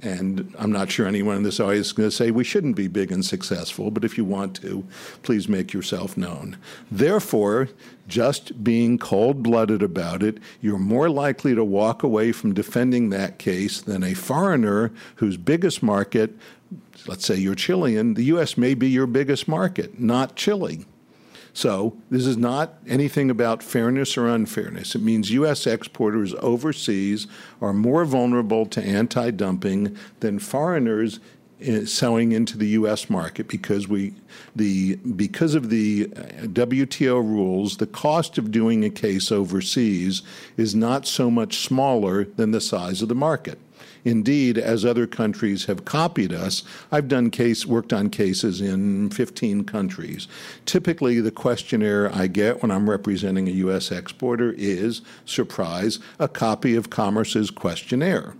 And I'm not sure anyone in this audience is going to say we shouldn't be big and successful, but if you want to, please make yourself known. Therefore, just being cold blooded about it, you're more likely to walk away from defending that case than a foreigner whose biggest market, let's say you're Chilean, the U.S. may be your biggest market, not Chile. So this is not anything about fairness or unfairness. It means U.S. exporters overseas are more vulnerable to anti dumping than foreigners eh, selling into the U.S. market because we the because of the uh, WTO rules, the cost of doing a case overseas is not so much smaller than the size of the market. Indeed, as other countries have copied us, I've done case worked on cases in 15 countries. Typically, the questionnaire I get when I'm representing a U.S. exporter is, surprise, a copy of Commerce's questionnaire.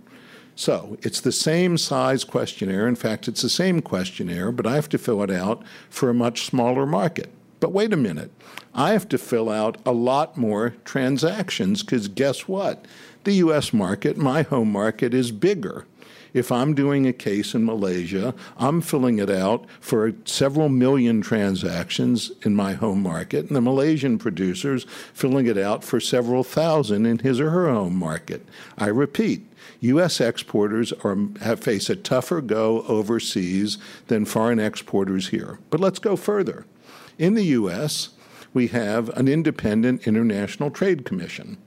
So it's the same size questionnaire. In fact, it's the same questionnaire, but I have to fill it out for a much smaller market. But wait a minute, I have to fill out a lot more transactions because guess what? The U.S. market, my home market, is bigger. If I'm doing a case in Malaysia, I'm filling it out for several million transactions in my home market, and the Malaysian producer's filling it out for several thousand in his or her home market. I repeat, U.S. exporters are, have, face a tougher go overseas than foreign exporters here. But let's go further. In the U.S., we have an independent International Trade Commission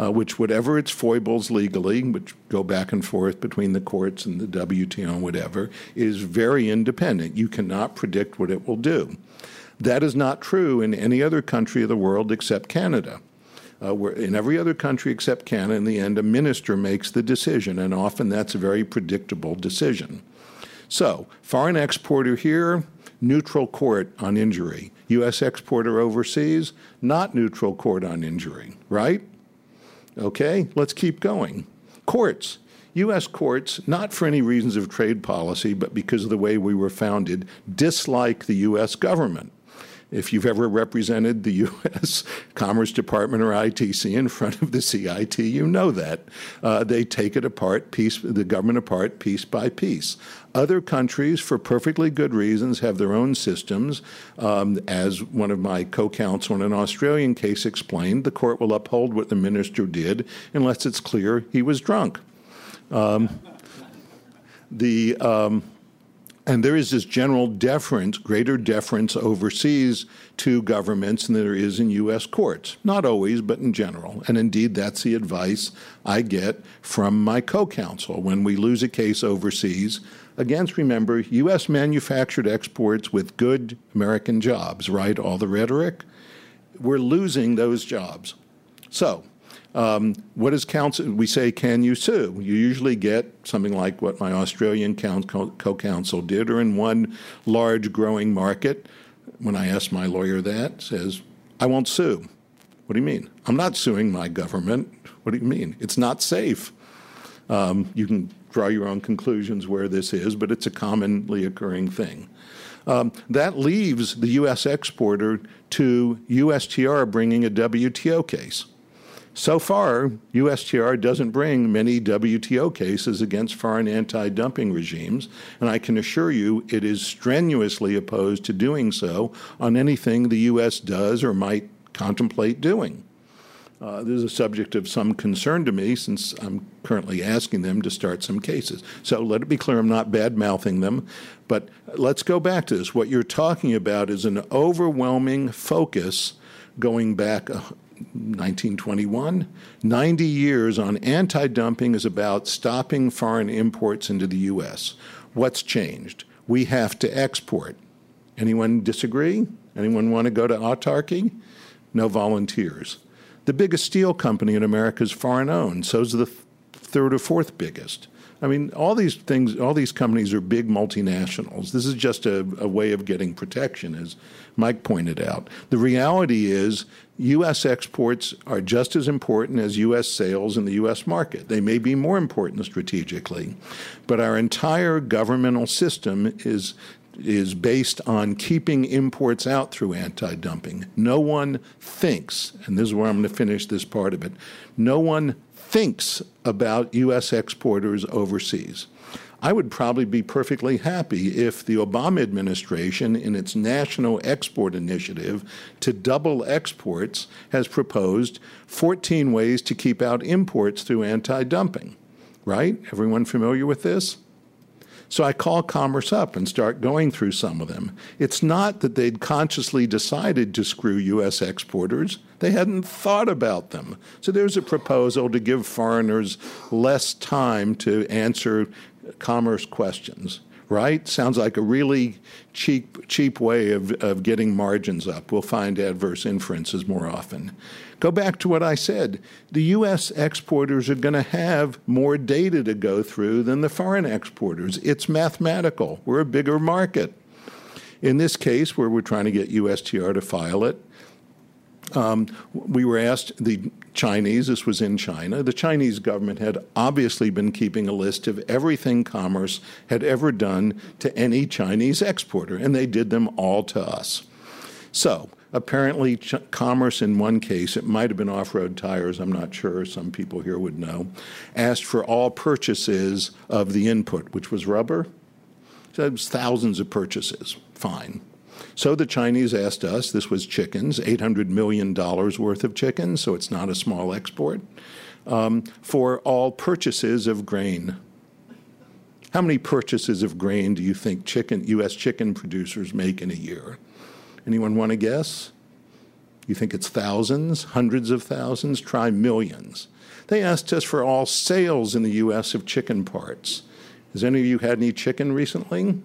uh, which, whatever its foibles legally, which go back and forth between the courts and the WTO and whatever, is very independent. You cannot predict what it will do. That is not true in any other country of the world except Canada. Uh, where in every other country except Canada, in the end, a minister makes the decision, and often that's a very predictable decision. So, foreign exporter here, neutral court on injury. U.S. exporter overseas, not neutral court on injury, right? Okay, let's keep going. Courts. U.S. courts, not for any reasons of trade policy, but because of the way we were founded, dislike the U.S. government. If you've ever represented the U.S. [laughs] Commerce Department or ITC in front of the CIT, you know that. Uh, they take it apart, piece, the government apart, piece by piece. Other countries, for perfectly good reasons, have their own systems. Um, as one of my co counsel in an Australian case explained, the court will uphold what the minister did unless it's clear he was drunk. Um, the. Um, and there is this general deference, greater deference overseas to governments than there is in U.S. courts. Not always, but in general. And indeed, that's the advice I get from my co counsel. When we lose a case overseas, against, remember, U.S. manufactured exports with good American jobs, right? All the rhetoric. We're losing those jobs. So, um, what does counsel? We say, can you sue? You usually get something like what my Australian co-counsel did, or in one large growing market. When I ask my lawyer that, says, I won't sue. What do you mean? I'm not suing my government. What do you mean? It's not safe. Um, you can draw your own conclusions where this is, but it's a commonly occurring thing. Um, that leaves the U.S. exporter to USTR bringing a WTO case. So far, USTR doesn't bring many WTO cases against foreign anti dumping regimes, and I can assure you it is strenuously opposed to doing so on anything the U.S. does or might contemplate doing. Uh, this is a subject of some concern to me since I'm currently asking them to start some cases. So let it be clear I'm not bad mouthing them, but let's go back to this. What you're talking about is an overwhelming focus going back 1921. 90 years on anti dumping is about stopping foreign imports into the U.S. What's changed? We have to export. Anyone disagree? Anyone want to go to autarky? No volunteers. The biggest steel company in America is foreign owned, so's the third or fourth biggest. I mean, all these things, all these companies are big multinationals. This is just a, a, way of getting protection, as Mike pointed out. The reality is, U.S. exports are just as important as U.S. sales in the U.S. market. They may be more important strategically, but our entire governmental system is is based on keeping imports out through anti dumping. No one thinks, and this is where I'm going to finish this part of it, no one thinks about U.S. exporters overseas. I would probably be perfectly happy if the Obama administration, in its national export initiative to double exports, has proposed 14 ways to keep out imports through anti dumping. Right? Everyone familiar with this? So I call Commerce up and start going through some of them. It's not that they'd consciously decided to screw U.S. exporters, they hadn't thought about them. So there's a proposal to give foreigners less time to answer commerce questions right? Sounds like a really cheap, cheap way of, of getting margins up. We'll find adverse inferences more often. Go back to what I said. The U.S. exporters are going to have more data to go through than the foreign exporters. It's mathematical. We're a bigger market. In this case, where we're trying to get USTR to file it, um, we were asked, the Chinese, this was in China, the Chinese government had obviously been keeping a list of everything commerce had ever done to any Chinese exporter, and they did them all to us. So, apparently, ch- commerce in one case, it might have been off road tires, I'm not sure, some people here would know, asked for all purchases of the input, which was rubber. So it was thousands of purchases. Fine. So the Chinese asked us, this was chickens, $800 million worth of chickens, so it's not a small export, um, for all purchases of grain. How many purchases of grain do you think chicken, U.S. chicken producers make in a year? Anyone want to guess? You think it's thousands, hundreds of thousands? Try millions. They asked us for all sales in the U.S. of chicken parts. Has any of you had any chicken recently?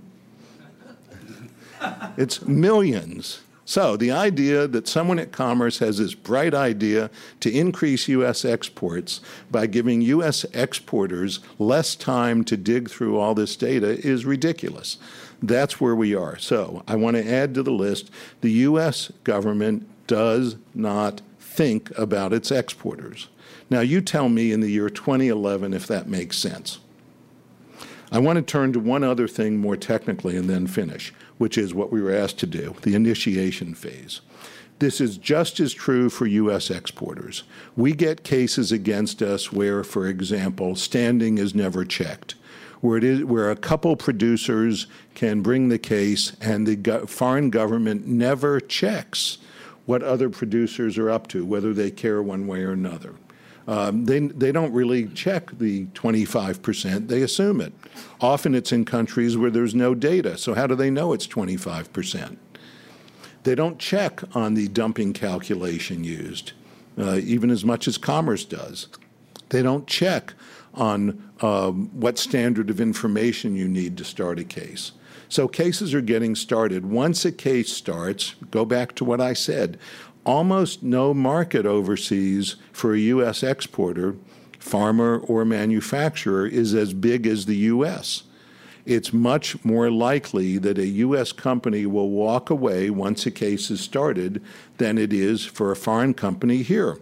It's millions. So the idea that someone at Commerce has this bright idea to increase U.S. exports by giving U.S. exporters less time to dig through all this data is ridiculous. That's where we are. So I want to add to the list the U.S. government does not think about its exporters. Now, you tell me in the year 2011 if that makes sense. I want to turn to one other thing more technically and then finish which is what we were asked to do, the initiation phase. This is just as true for U.S. exporters. We get cases against us where, for example, standing is never checked, where, it is, where a couple producers can bring the case and the go- foreign government never checks what other producers are up to, whether they care one way or another. Um, they, they don't really check the 25%, they assume it. Often it's in countries where there's no data, so how do they know it's 25%? They don't check on the dumping calculation used, uh, even as much as Commerce does. They don't check on um, what standard of information you need to start a case. So cases are getting started. Once a case starts, go back to what I said almost no market overseas for a U.S. exporter, farmer, or manufacturer is as big as the U.S. It's much more likely that a U.S. company will walk away once a case is started than it is for a foreign company here.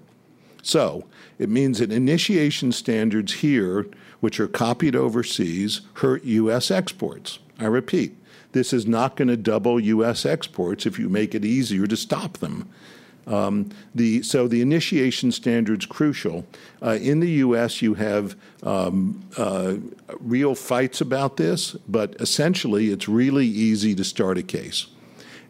So it means that initiation standards here, which are copied overseas, hurt U.S. exports. I repeat, this is not going to double U.S. exports if you make it easier to stop them. Um, the, so the initiation standard's crucial. Uh, in the U.S., you have um, uh, real fights about this, but essentially, it's really easy to start a case.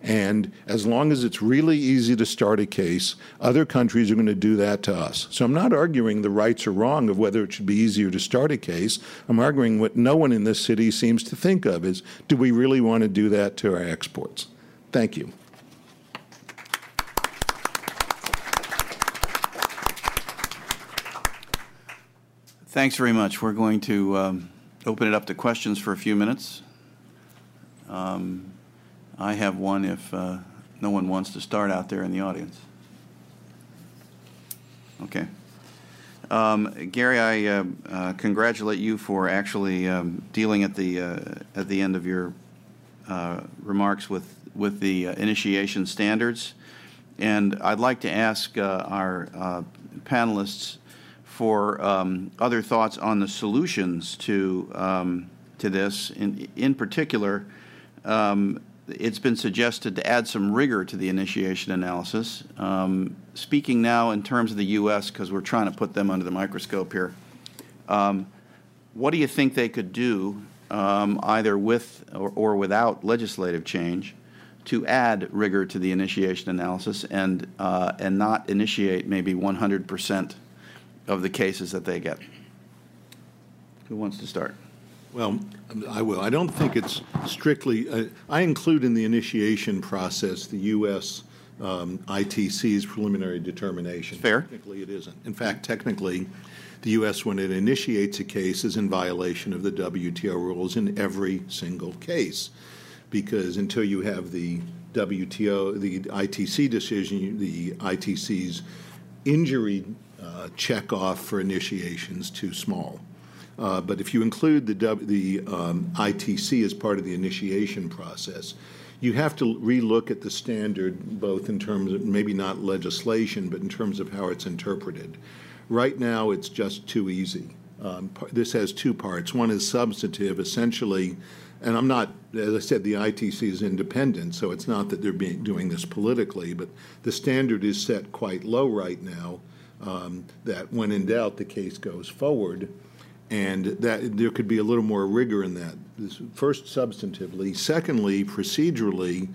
And as long as it's really easy to start a case, other countries are going to do that to us. So I'm not arguing the rights are wrong of whether it should be easier to start a case. I'm arguing what no one in this city seems to think of is do we really want to do that to our exports? Thank you. Thanks very much. We're going to um, open it up to questions for a few minutes. Um, I have one if uh, no one wants to start out there in the audience. Okay. Um, Gary, I uh, uh, congratulate you for actually um, dealing at the uh, at the end of your uh, remarks with with the uh, initiation standards, and I'd like to ask uh, our panelists for um, other thoughts on the solutions to um, to this. In in particular, um, it's been suggested to add some rigor to the initiation analysis. Um, speaking now in terms of the U.S., because we're trying to put them under the microscope here, um, what do you think they could do, um, either with or, or, without legislative change, to add rigor to the initiation analysis and uh, and not initiate maybe 100 percent of the cases that they get? Who wants to start? Well, I will. I don't think it's strictly. Uh, I include in the initiation process the U.S. Um, ITC's preliminary determination. Fair. Technically, it isn't. In fact, technically, the U.S., when it initiates a case, is in violation of the WTO rules in every single case, because until you have the WTO, the ITC decision, the ITC's injury uh, check off for initiations too small. Uh, but if you include the, the um, ITC as part of the initiation process, you have to relook at the standard both in terms of maybe not legislation, but in terms of how it's interpreted. Right now, it's just too easy. Um, this has two parts. One is substantive, essentially, and I'm not, as I said, the ITC is independent, so it's not that they're being, doing this politically, but the standard is set quite low right now. Um, that when in doubt, the case goes forward and that there could be a little more rigor in that. First, substantively. Secondly, procedurally,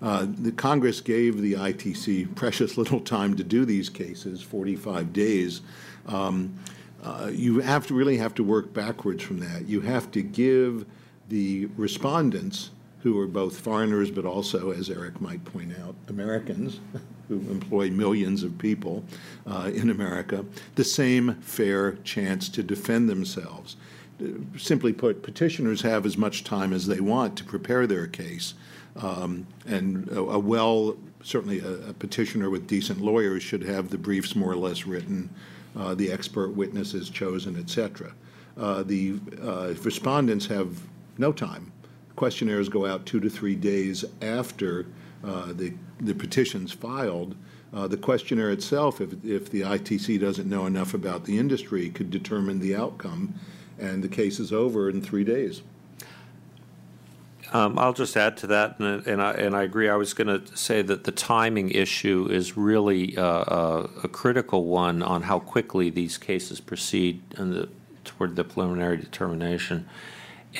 uh, the Congress gave the ITC precious little time to do these cases, 45 days. Um, uh, you have to really have to work backwards from that. You have to give the respondents who are both foreigners but also, as Eric might point out, Americans [laughs] who employ millions of people uh, in America, the same fair chance to defend themselves. Simply put, petitioners have as much time as they want to prepare their case. Um, and a, a, well, certainly a, a, petitioner with decent lawyers should have the briefs more or less written, uh, the expert witnesses chosen, etc. Uh, the uh, respondents have no time questionnaires go out two to three days after uh, the, the petition's filed. Uh, the questionnaire itself, if, if the ITC doesn't know enough about the industry, could determine the outcome, and the case is over in three days. Um, I'll just add to that, and, and, I, and I agree. I was going to say that the timing issue is really uh, uh, a critical one on how quickly these cases proceed the, toward the preliminary determination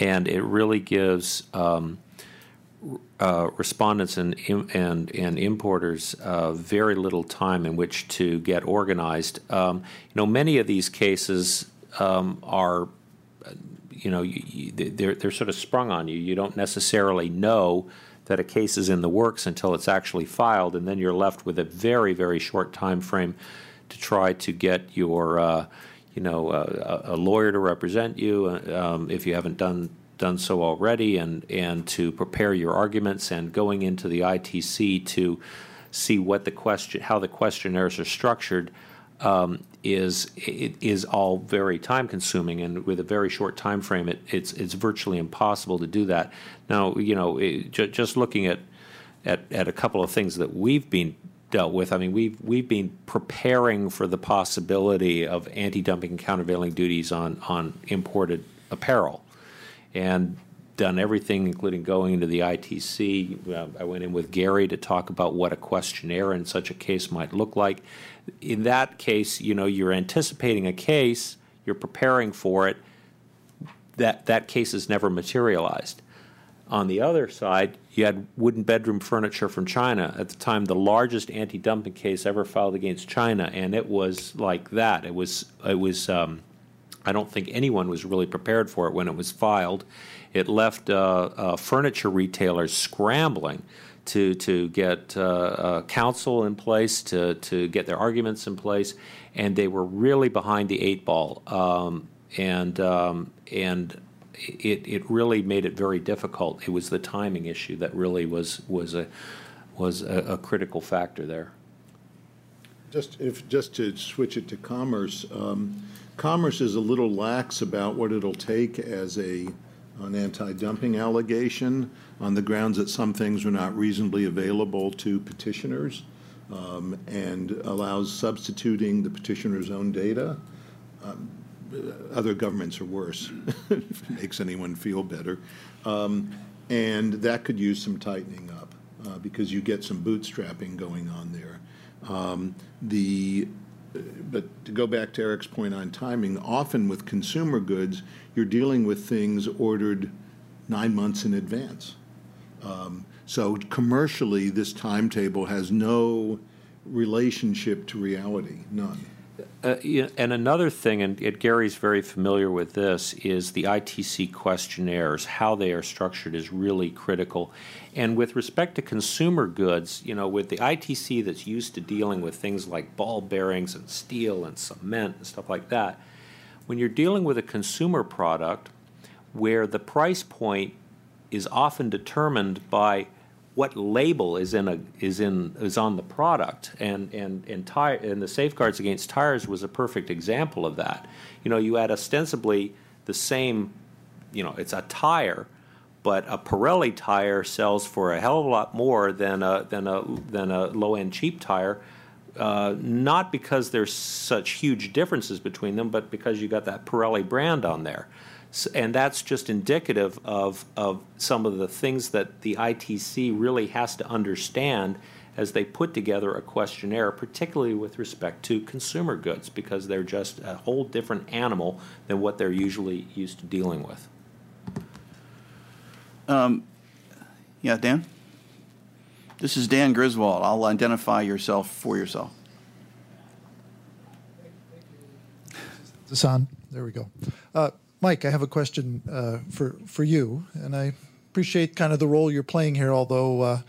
and it really gives um, uh, respondents and, and, and importers uh, very little time in which to get organized. Um, you know, many of these cases um, are, you know, they're, they're sort of sprung on you. You don't necessarily know that a case is in the works until it's actually filed, and then you're left with a very, very short time frame to try to get your uh, you know, a, a lawyer to represent you uh, um, if you haven't done done so already, and and to prepare your arguments, and going into the ITC to see what the question, how the questionnaires are structured. Um, is is all very time consuming and with a very short time frame it, it's it's virtually impossible to do that now you know it, just looking at, at at a couple of things that we've been dealt with. I mean, we've we've been preparing for the possibility of anti-dumping and countervailing duties on on imported apparel, and done everything, including going into the ITC. Uh, I went in with Gary to talk about what a questionnaire in such a case might look like. In that case, you know, you're anticipating a case, you're preparing for it. That that case is never materialized. On the other side, you had wooden bedroom furniture from China. At the time, the largest anti-dumping case ever filed against China, and it was like that. It was. It was. Um, I don't think anyone was really prepared for it when it was filed. It left uh, uh, furniture retailers scrambling to to get uh, uh counsel in place, to to get their arguments in place, and they were really behind the eight ball. Um, and um, and it, it really made it very difficult. It was the timing issue that really was was a was a, a critical factor there. Just if just to switch it to commerce, um, commerce is a little lax about what it'll take as a an anti-dumping allegation on the grounds that some things are not reasonably available to petitioners, um, and allows substituting the petitioner's own data. Um, other governments are worse, if [laughs] it makes anyone feel better. Um, and that could use some tightening up uh, because you get some bootstrapping going on there. Um, the but to go back to Eric's point on timing, often with consumer goods, you're dealing with things ordered nine months in advance. Um, so commercially, this timetable has no relationship to reality, none. Uh, and another thing, and, and Gary's very familiar with this, is the ITC questionnaires. How they are structured is really critical. And with respect to consumer goods, you know, with the ITC that's used to dealing with things like ball bearings and steel and cement and stuff like that, when you're dealing with a consumer product where the price point is often determined by what label is in a is in is on the product. And and and tire and the safeguards against tires was a perfect example of that. You know you had ostensibly the same you know it's a tire but a Pirelli tire sells for a hell of a lot more than a than a than a low end cheap tire uh, not because there's such huge differences between them but because you got that Pirelli brand on there and that's just indicative of, of some of the things that the ITC really has to understand as they put together a questionnaire, particularly with respect to consumer goods, because they're just a whole different animal than what they're usually used to dealing with. Um, yeah, Dan? This is Dan Griswold. I'll identify yourself for yourself. This on? There we go. Uh, Mike, I have a question uh, for for you, and I appreciate kind of the role you're playing here. Although uh,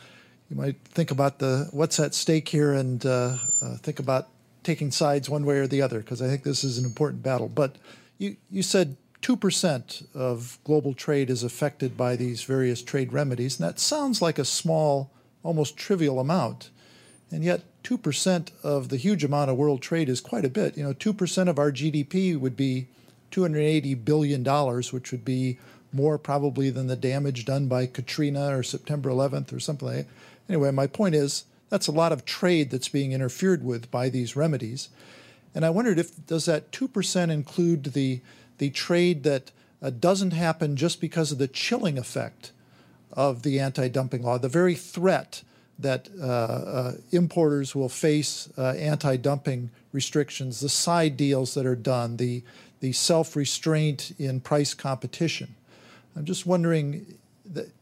you might think about the what's at stake here, and uh, uh think about taking sides one way or the other, because I think this is an important battle. But you you said two percent of global trade is affected by these various trade remedies, and that sounds like a small, almost trivial amount, and yet. 2% of the huge amount of world trade is quite a bit. You know, 2% of our GDP would be $280 billion, which would be more probably than the damage done by Katrina or September 11th or something like that. Anyway, my point is that's a lot of trade that's being interfered with by these remedies. And I wondered if does that 2% include the the trade that uh, doesn't happen just because of the chilling effect of the anti-dumping law, the very threat that uh, uh, importers will face uh, anti-dumping restrictions, the side deals that are done, the the self restraint in price competition. I'm just wondering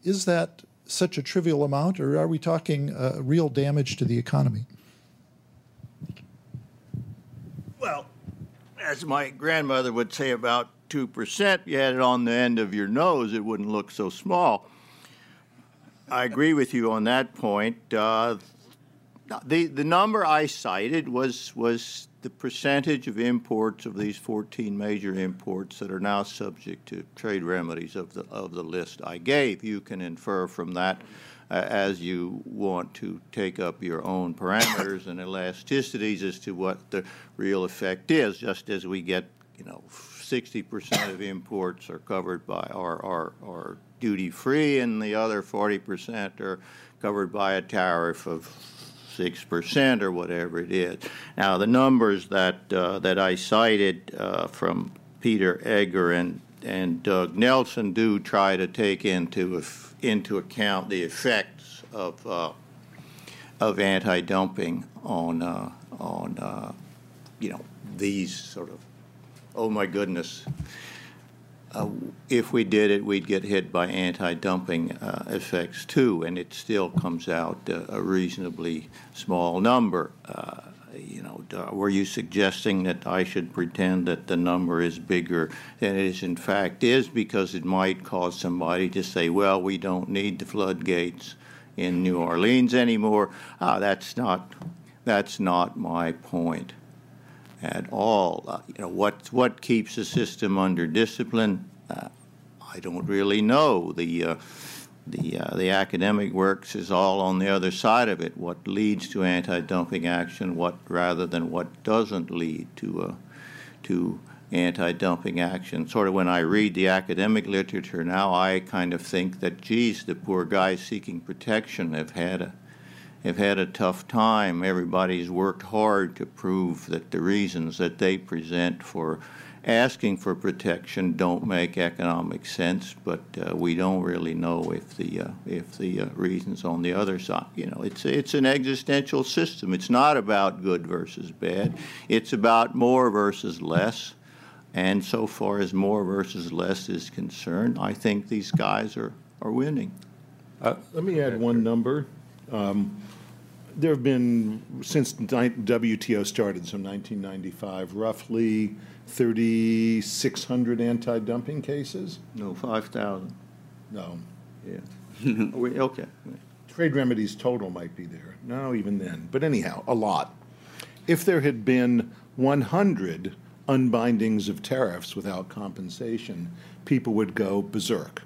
is that such a trivial amount, or are we talking uh, real damage to the economy? Well, as my grandmother would say, about 2%, you had it on the end of your nose, it wouldn't look so small. I agree with you on that point. Uh, the, the number I cited was, was the percentage of imports of these 14 major imports that are now subject to trade remedies of the of the list I gave. You can infer from that uh, as you want to take up your own parameters and elasticities as to what the real effect is. Just as we get, you know, 60% of imports are covered by our are, are duty free, and the other 40% are covered by a tariff of six percent or whatever it is. Now, the numbers that uh, that I cited uh, from Peter Egger and and Doug Nelson do try to take into into account the effects of uh, of anti-dumping on uh, on uh, you know these sort of oh my goodness uh, if we did it, we'd get hit by anti-dumping uh, effects too, and it still comes out uh, a reasonably small number. Uh, you know, were you suggesting that I should pretend that the number is bigger than it is in fact is because it might cause somebody to say, "Well, we don't need the floodgates in New Orleans anymore." Ah, that's not that's not my point at all. Uh, you know, what what keeps the system under discipline? Uh, I don't really know. The uh, the uh, the academic works is all on the other side of it. What leads to anti-dumping action? What rather than what doesn't lead to uh, to anti-dumping action? Sort of when I read the academic literature now, I kind of think that geez, the poor guys seeking protection have had a have had a tough time. Everybody's worked hard to prove that the reasons that they present for asking for protection don't make economic sense, but uh, we don't really know if the uh, if the uh, reasons on the other side. You know, it's it's an existential system. It's not about good versus bad. It's about more versus less. And so far as more versus less is concerned, I think these guys are are winning. Let me add one number. Um, there have been, since WTO started, so 1995, roughly 3,600 anti dumping cases. No, 5,000. No. Yeah. [laughs] we, okay. Trade remedies total might be there. No, even then. But anyhow, a lot. If there had been 100 unbindings of tariffs without compensation, people would go berserk.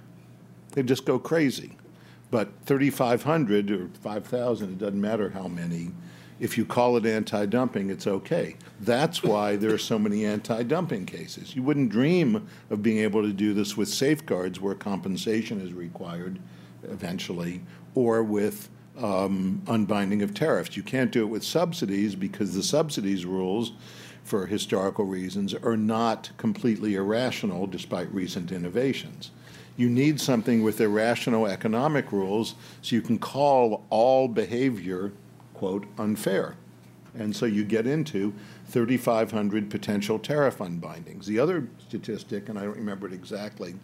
They'd just go crazy. But 3,500 or 5,000, it doesn't matter how many, if you call it anti dumping, it's okay. That's why there are so many anti dumping cases. You wouldn't dream of being able to do this with safeguards where compensation is required eventually, or with um, unbinding of tariffs. You can't do it with subsidies because the subsidies rules, for historical reasons, are not completely irrational despite recent innovations you need something with irrational economic rules so you can call all behavior, quote, unfair. And so you get into 3,500 potential tariff unbindings. The other statistic, and I don't remember it exactly,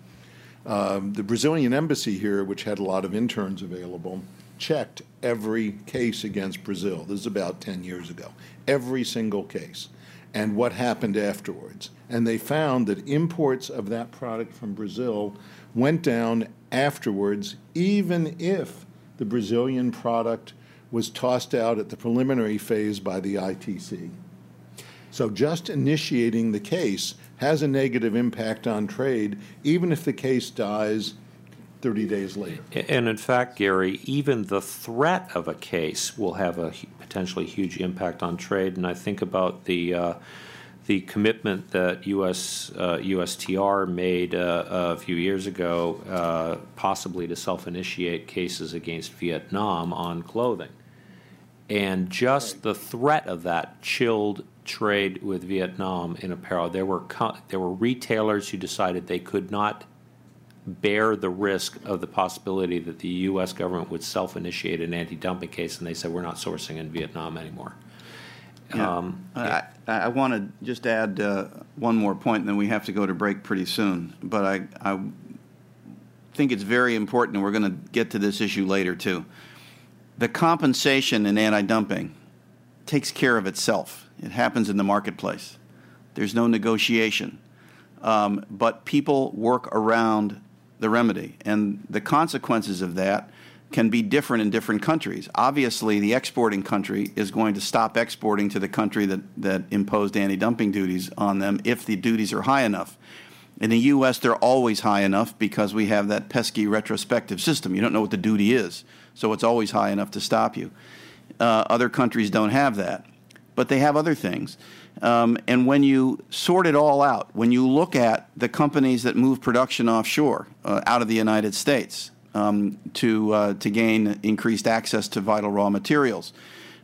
um, the Brazilian embassy here, which had a lot of interns available, checked every case against Brazil. This is about 10 years ago. Every single case. And what happened afterwards. And they found that imports of that product from Brazil went down afterwards, even if the Brazilian product was tossed out at the preliminary phase by the ITC. So just initiating the case has a negative impact on trade, even if the case dies 30 days later. And in fact, Gary, even the threat of a case will have a potentially huge impact on trade. And I think about the uh, the commitment that US, uh, USTR made uh, a few years ago, uh, possibly to self initiate cases against Vietnam on clothing. And just right. the threat of that chilled trade with Vietnam in apparel. There were, co- there were retailers who decided they could not bear the risk of the possibility that the U.S. government would self initiate an anti dumping case, and they said, We're not sourcing in Vietnam anymore. Yeah. Um, I, I want to just add uh, one more point, and then we have to go to break pretty soon. But I, I think it's very important, and we're going to get to this issue later too. The compensation in anti dumping takes care of itself, it happens in the marketplace. There's no negotiation. Um, but people work around the remedy, and the consequences of that can be different in different countries. Obviously, the exporting country is going to stop exporting to the country that, that imposed anti dumping duties on them if the duties are high enough. In the U.S., they're always high enough because we have that pesky retrospective system. You don't know what the duty is, so it's always high enough to stop you. Uh, other countries don't have that, but they have other things. Um, and when you sort it all out, when you look at the companies that move production offshore uh, out of the United States, um, to, uh, to gain increased access to vital raw materials.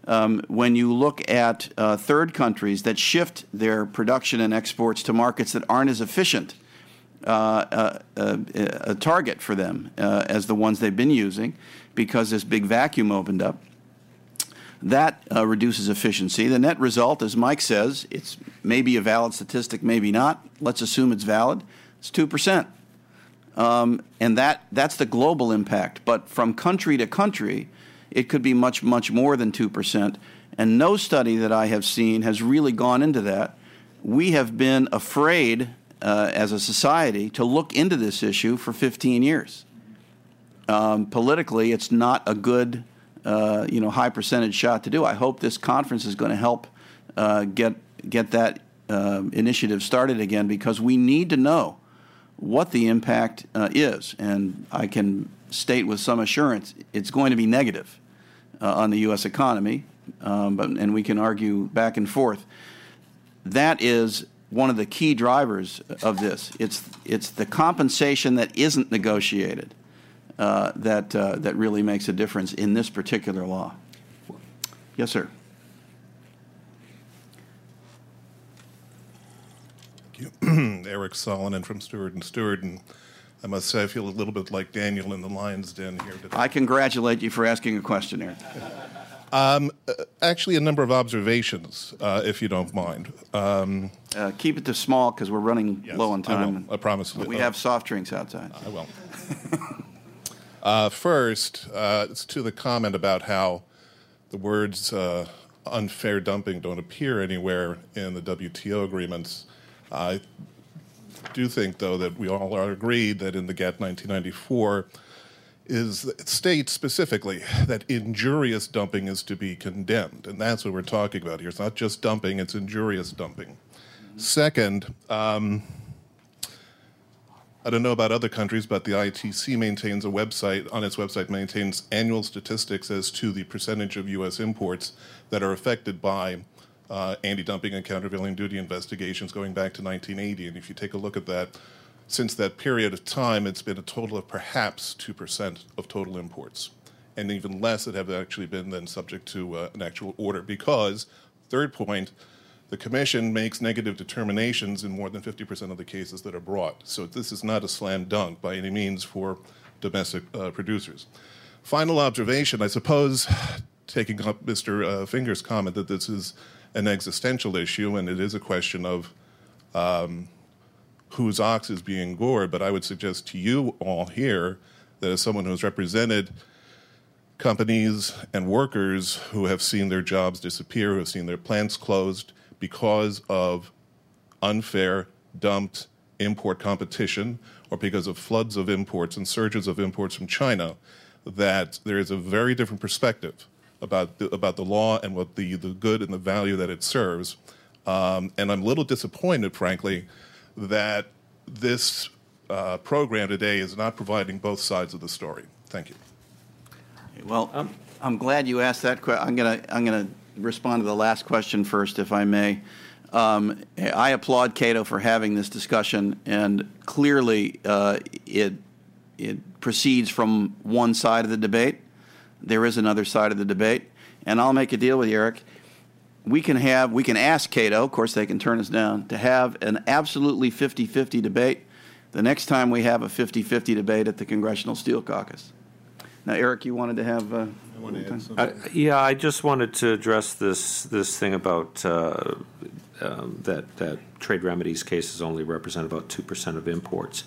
Um, when you look at uh, third countries that shift their production and exports to markets that aren't as efficient, uh, uh, uh a target for them uh, as the ones they've been using because this big vacuum opened up. That reduces efficiency. The net result, as Mike says, it's maybe a valid statistic, maybe not. Let's assume it's valid. It's 2%. Um, and that, that's the global impact. But from country to country, it could be much, much more than 2%. And no study that I have seen has really gone into that. We have been afraid uh, as a society to look into this issue for 15 years. Um, politically, it's not a good, uh, you know, high percentage shot to do. I hope this conference is going to help uh, get get that uh, initiative started again because we need to know what the impact uh, is. And I can state with some assurance it's going to be negative uh, on the U.S. economy, um, but, and we can argue back and forth. That is one of the key drivers of this. It's, it's the compensation that isn't negotiated uh, that, uh, that really makes a difference in this particular law. Yes, sir. [clears throat] Eric Salonen from Stewart and Stewart, and I must say I feel a little bit like Daniel in the lion's den here today. I congratulate you for asking a question, Eric. [laughs] Um, uh, actually, a number of observations, uh, if you don't mind. Um, uh, keep it to small because we're running yes, low on time. I, I promise. We have soft drinks outside. I will. [laughs] Uh, first, uh, it's to the comment about how the words uh, unfair dumping don't appear anywhere in the WTO agreements. I do think, though, that we all are agreed that in the GATT 1994 is states specifically that injurious dumping is to be condemned, and that's what we're talking about here. It's not just dumping; it's injurious dumping. Second. Um, I don't know about other countries, but the ITC maintains a website, on its website, maintains annual statistics as to the percentage of U.S. imports that are affected by uh, anti-dumping and countervailing duty investigations going back to 1980. And if you take a look at that, since that period of time, it's been a total of perhaps 2% of total imports. And even less that have actually been then subject to uh, an actual order. Because, third point, the Commission makes negative determinations in more than 50% of the cases that are brought. So this is not a slam dunk by any means for domestic uh, producers. Final observation I suppose, [sighs] taking up Mr. Uh, Finger's comment that this is an existential issue, and it is a question of um, whose ox is being gored. But I would suggest to you all here that as someone who has represented companies and workers who have seen their jobs disappear, who have seen their plants closed because of unfair dumped import competition or because of floods of imports and surges of imports from China, that there is a very different perspective about the, about the law and what the, the good and the value that it serves. Um, and I'm a little disappointed, frankly, that this uh, program today is not providing both sides of the story. Thank you. Well, um, I'm glad you asked that question. I'm going to I'm going to respond to the last question first, if I may. Um, I applaud Cato for having this discussion, and clearly uh, it it proceeds from one side of the debate there is another side of the debate. And I'll make a deal with you, Eric. We can have, we can ask Cato, of course, they can turn us down, to have an absolutely 50 50 debate the next time we have a 50 50 debate at the Congressional Steel Caucus. Now, Eric, you wanted to have. Uh, uh, yeah, I just wanted to address this this thing about uh, um, that that trade remedies cases only represent about two percent of imports.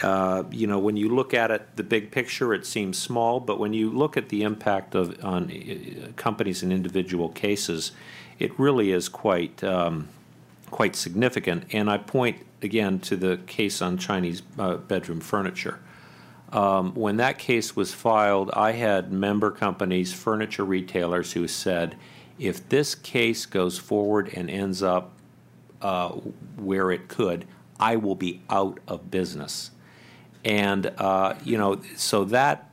Uh, you know, when you look at it, the big picture, it seems small, but when you look at the impact of on uh, companies and individual cases, it really is quite um, quite significant. And I point again to the case on Chinese uh, bedroom furniture. Um, when that case was filed, I had member companies, furniture retailers, who said, if this case goes forward and ends up uh, where it could, I will be out of business and uh, you know, so that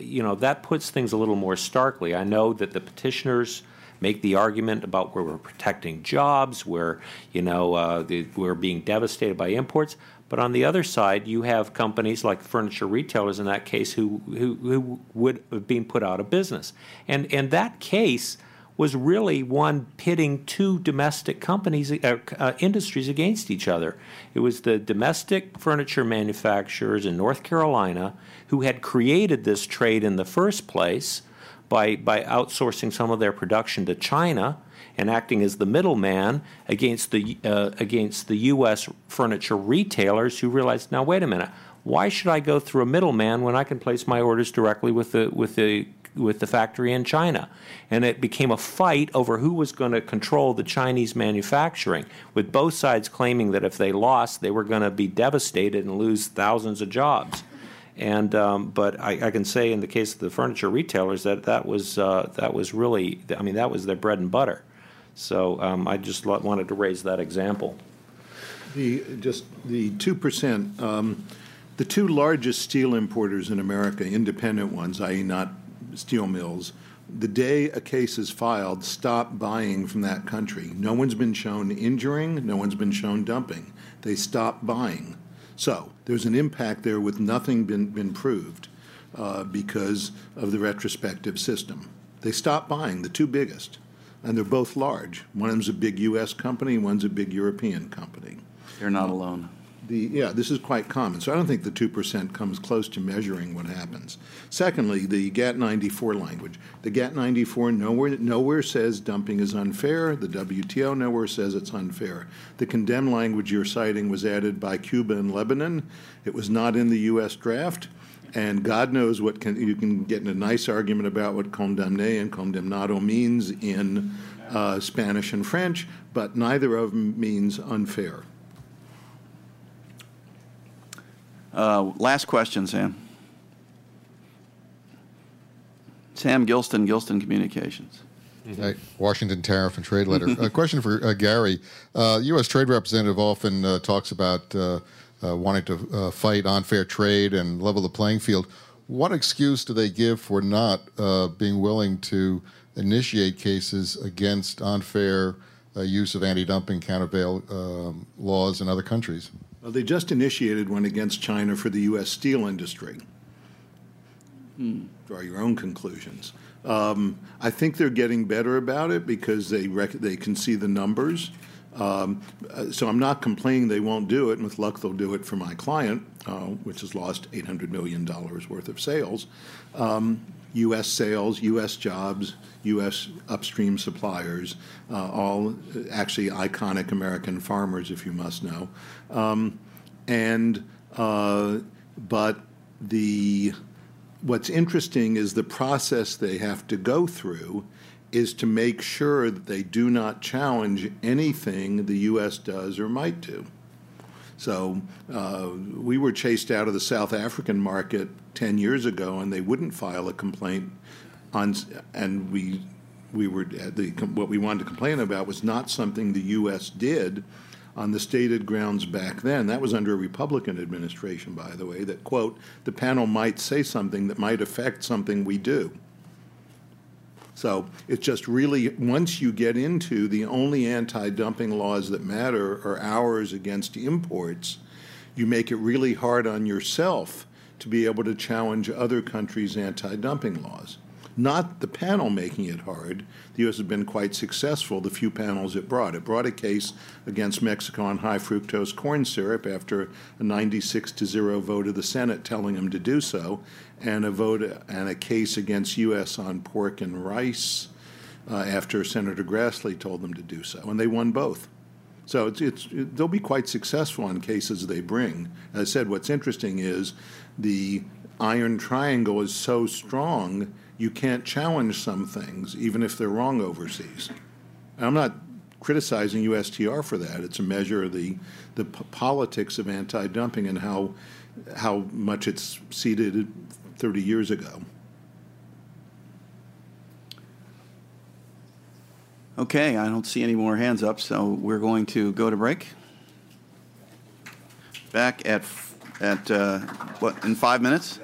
you know that puts things a little more starkly. I know that the petitioners make the argument about where we're protecting jobs, where you know uh, the, we're being devastated by imports. But on the other side, you have companies like furniture retailers in that case who who, who would have been put out of business. And and that case was really one pitting two domestic companies, uh, uh, industries against each other. It was the domestic furniture manufacturers in North Carolina who had created this trade in the first place by, by outsourcing some of their production to China and acting as the middleman against the, uh, against the U.S. furniture retailers who realized, now, wait a minute, why should I go through a middleman when I can place my orders directly with the, with the with the factory in China. And it became a fight over who was going to control the Chinese manufacturing, with both sides claiming that if they lost, they were going to be devastated and lose thousands of jobs. And um, but I, I, can say in the case of the furniture retailers that that was uh, that was really I mean that was their bread and butter. So um, I just wanted to raise that example. The just the two percent. Um, The two largest steel importers in America, independent ones, i.e., not steel mills, the day a case is filed, stop buying from that country. No one's been shown injuring, no one's been shown dumping. They stop buying. So there's an impact there with nothing been, been proved uh, because of the retrospective system. They stop buying, the two biggest, and they're both large. One of them's a big U.S. company, one's a big European company. They're not alone. The, yeah, this is quite common. So I don't think the 2% comes close to measuring what happens. Secondly, the GATT 94 language. The GATT 94 nowhere, nowhere says dumping is unfair. The WTO nowhere says it's unfair. The condemn language you're citing was added by Cuba and Lebanon. It was not in the U.S. draft. And God knows what can, you can get in a nice argument about what condamné and condemnado means in uh, Spanish and French, but neither of them means unfair. Uh, last question, Sam. Sam Gilston, Gilston Communications. Hey, Washington Tariff and Trade Letter. [laughs] A question for uh, Gary. Uh, U.S. Trade Representative often uh, talks about uh, uh, wanting to uh, fight unfair trade and level the playing field. What excuse do they give for not being willing to initiate cases against unfair use of anti-dumping countervail um, laws in other countries? Well, they just initiated one against China for the U.S. steel industry. Hmm. Draw your own conclusions. Um, I think they're getting better about it because they rec- they can see the numbers. Um, uh, so I'm not complaining they won't do it, and with luck they'll do it for my client, uh, which has lost 800 million dollars worth of sales. Um, U.S. sales, U.S. jobs, U.S. upstream suppliers, uh, all actually iconic American farmers, if you must know. Um, and uh, but the what's interesting is the process they have to go through is to make sure that they do not challenge anything the U.S. does or might do. So uh, we were chased out of the South African market 10 years ago, and they wouldn't file a complaint on, and we we were the what we wanted to complain about was not something the U.S. did on the stated grounds back then. That was under a Republican administration, by the way. That quote the panel might say something that might affect something we do. So it's just really, once you get into the only anti dumping laws that matter are ours against imports, you make it really hard on yourself to be able to challenge other countries' anti dumping laws. Not the panel making it hard. The U.S. has been quite successful, the few panels it brought. It brought a case against Mexico on high fructose corn syrup after a 96 to 0 vote of the Senate telling them to do so, and a vote and a case against U.S. on pork and rice uh, after Senator Grassley told them to do so, and they won both. So it's, it's it, they'll be quite successful on cases they bring. As I said, what's interesting is the iron triangle is so strong you can't challenge some things, even if they're wrong overseas. And I'm not criticizing USTR for that. It's a measure of the, the p- politics of anti dumping and how, how much it's seeded 30 years ago. Okay, I don't see any more hands up, so we're going to go to break. Back at at uh, what in five minutes?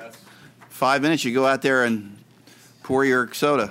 Five minutes. You go out there and pour your soda.